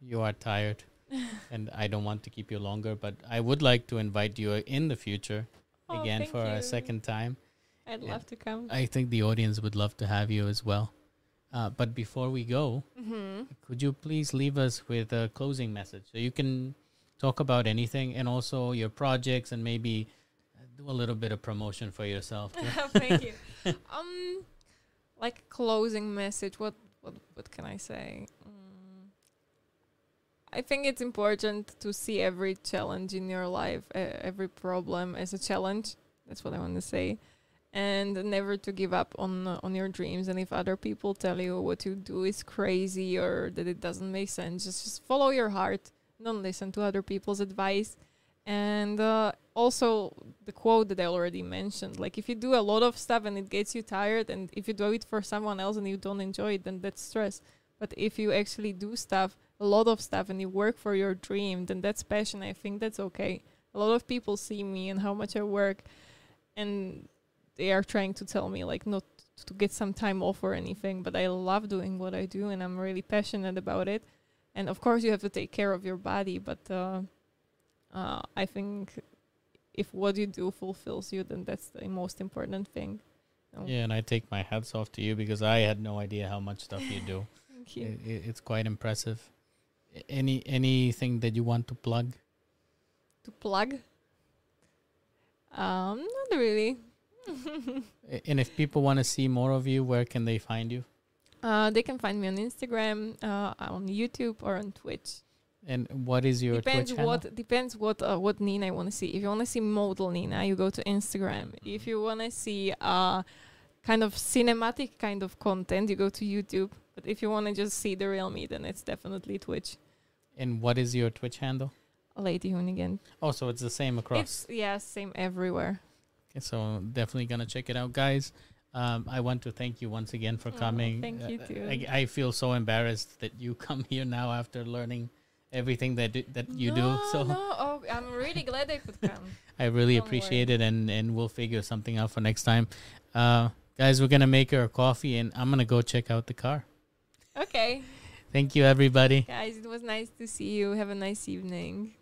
you are tired, and I don't want to keep you longer. But I would like to invite you in the future Oh, again for a second time. I'd love to come. I think the audience would love to have you as well. Uh, but before we go, hmm could you please leave us with a closing message? So you can talk about anything and also your projects and maybe do a little bit of promotion for yourself. Thank you. um, like closing message. What what what can I say? I think it's important to see every challenge in your life, uh, every problem as a challenge. That's what I want to say, and never to give up on on your dreams. And if other people tell you what you do is crazy or that it doesn't make sense, just just follow your heart. Don't listen to other people's advice. And uh, also the quote that I already mentioned, like if you do a lot of stuff and it gets you tired, and if you do it for someone else and you don't enjoy it, then that's stress. But if you actually do stuff a lot of stuff and you work for your dream, then that's passion. I think that's okay. A lot of people see me and how much I work, and they are trying to tell me like not to get some time off or anything. But I love doing what I do, and I'm really passionate about it. And of course, you have to take care of your body, but uh, uh, I think if what you do fulfills you, then that's the most important thing. Yeah, and I take my hats off to you because I had no idea how much stuff you do. Thank you. I- i- it's quite impressive. Any anything that you want to plug? To plug? Um, not really. And if people want to see more of you, where can they find you? Uh, they can find me on Instagram, uh, on YouTube, or on Twitch. And what is your depends Twitch handle? what depends what uh, what Nina I want to see. If you want to see model Nina, you go to Instagram. Mm-hmm. If you want to see uh, kind of cinematic kind of content, you go to YouTube. But if you want to just see the real me, then it's definitely Twitch. And what is your Twitch handle? Lady Hoonigan. Oh, so it's the same across. It's yeah, same everywhere. Okay, so definitely gonna check it out, guys. Um, I want to thank you once again for Oh, coming. thank you Uh, too. I, I feel so embarrassed that you come here now after learning everything that do- that you do. No, So no, oh, I'm really glad I could come. I really Don't appreciate it, and and we'll figure something out for next time. Uh, guys, we're gonna make her a coffee, and I'm gonna go check out the car. Okay, Thank you, everybody. guys, it was nice to see you. Have a nice evening.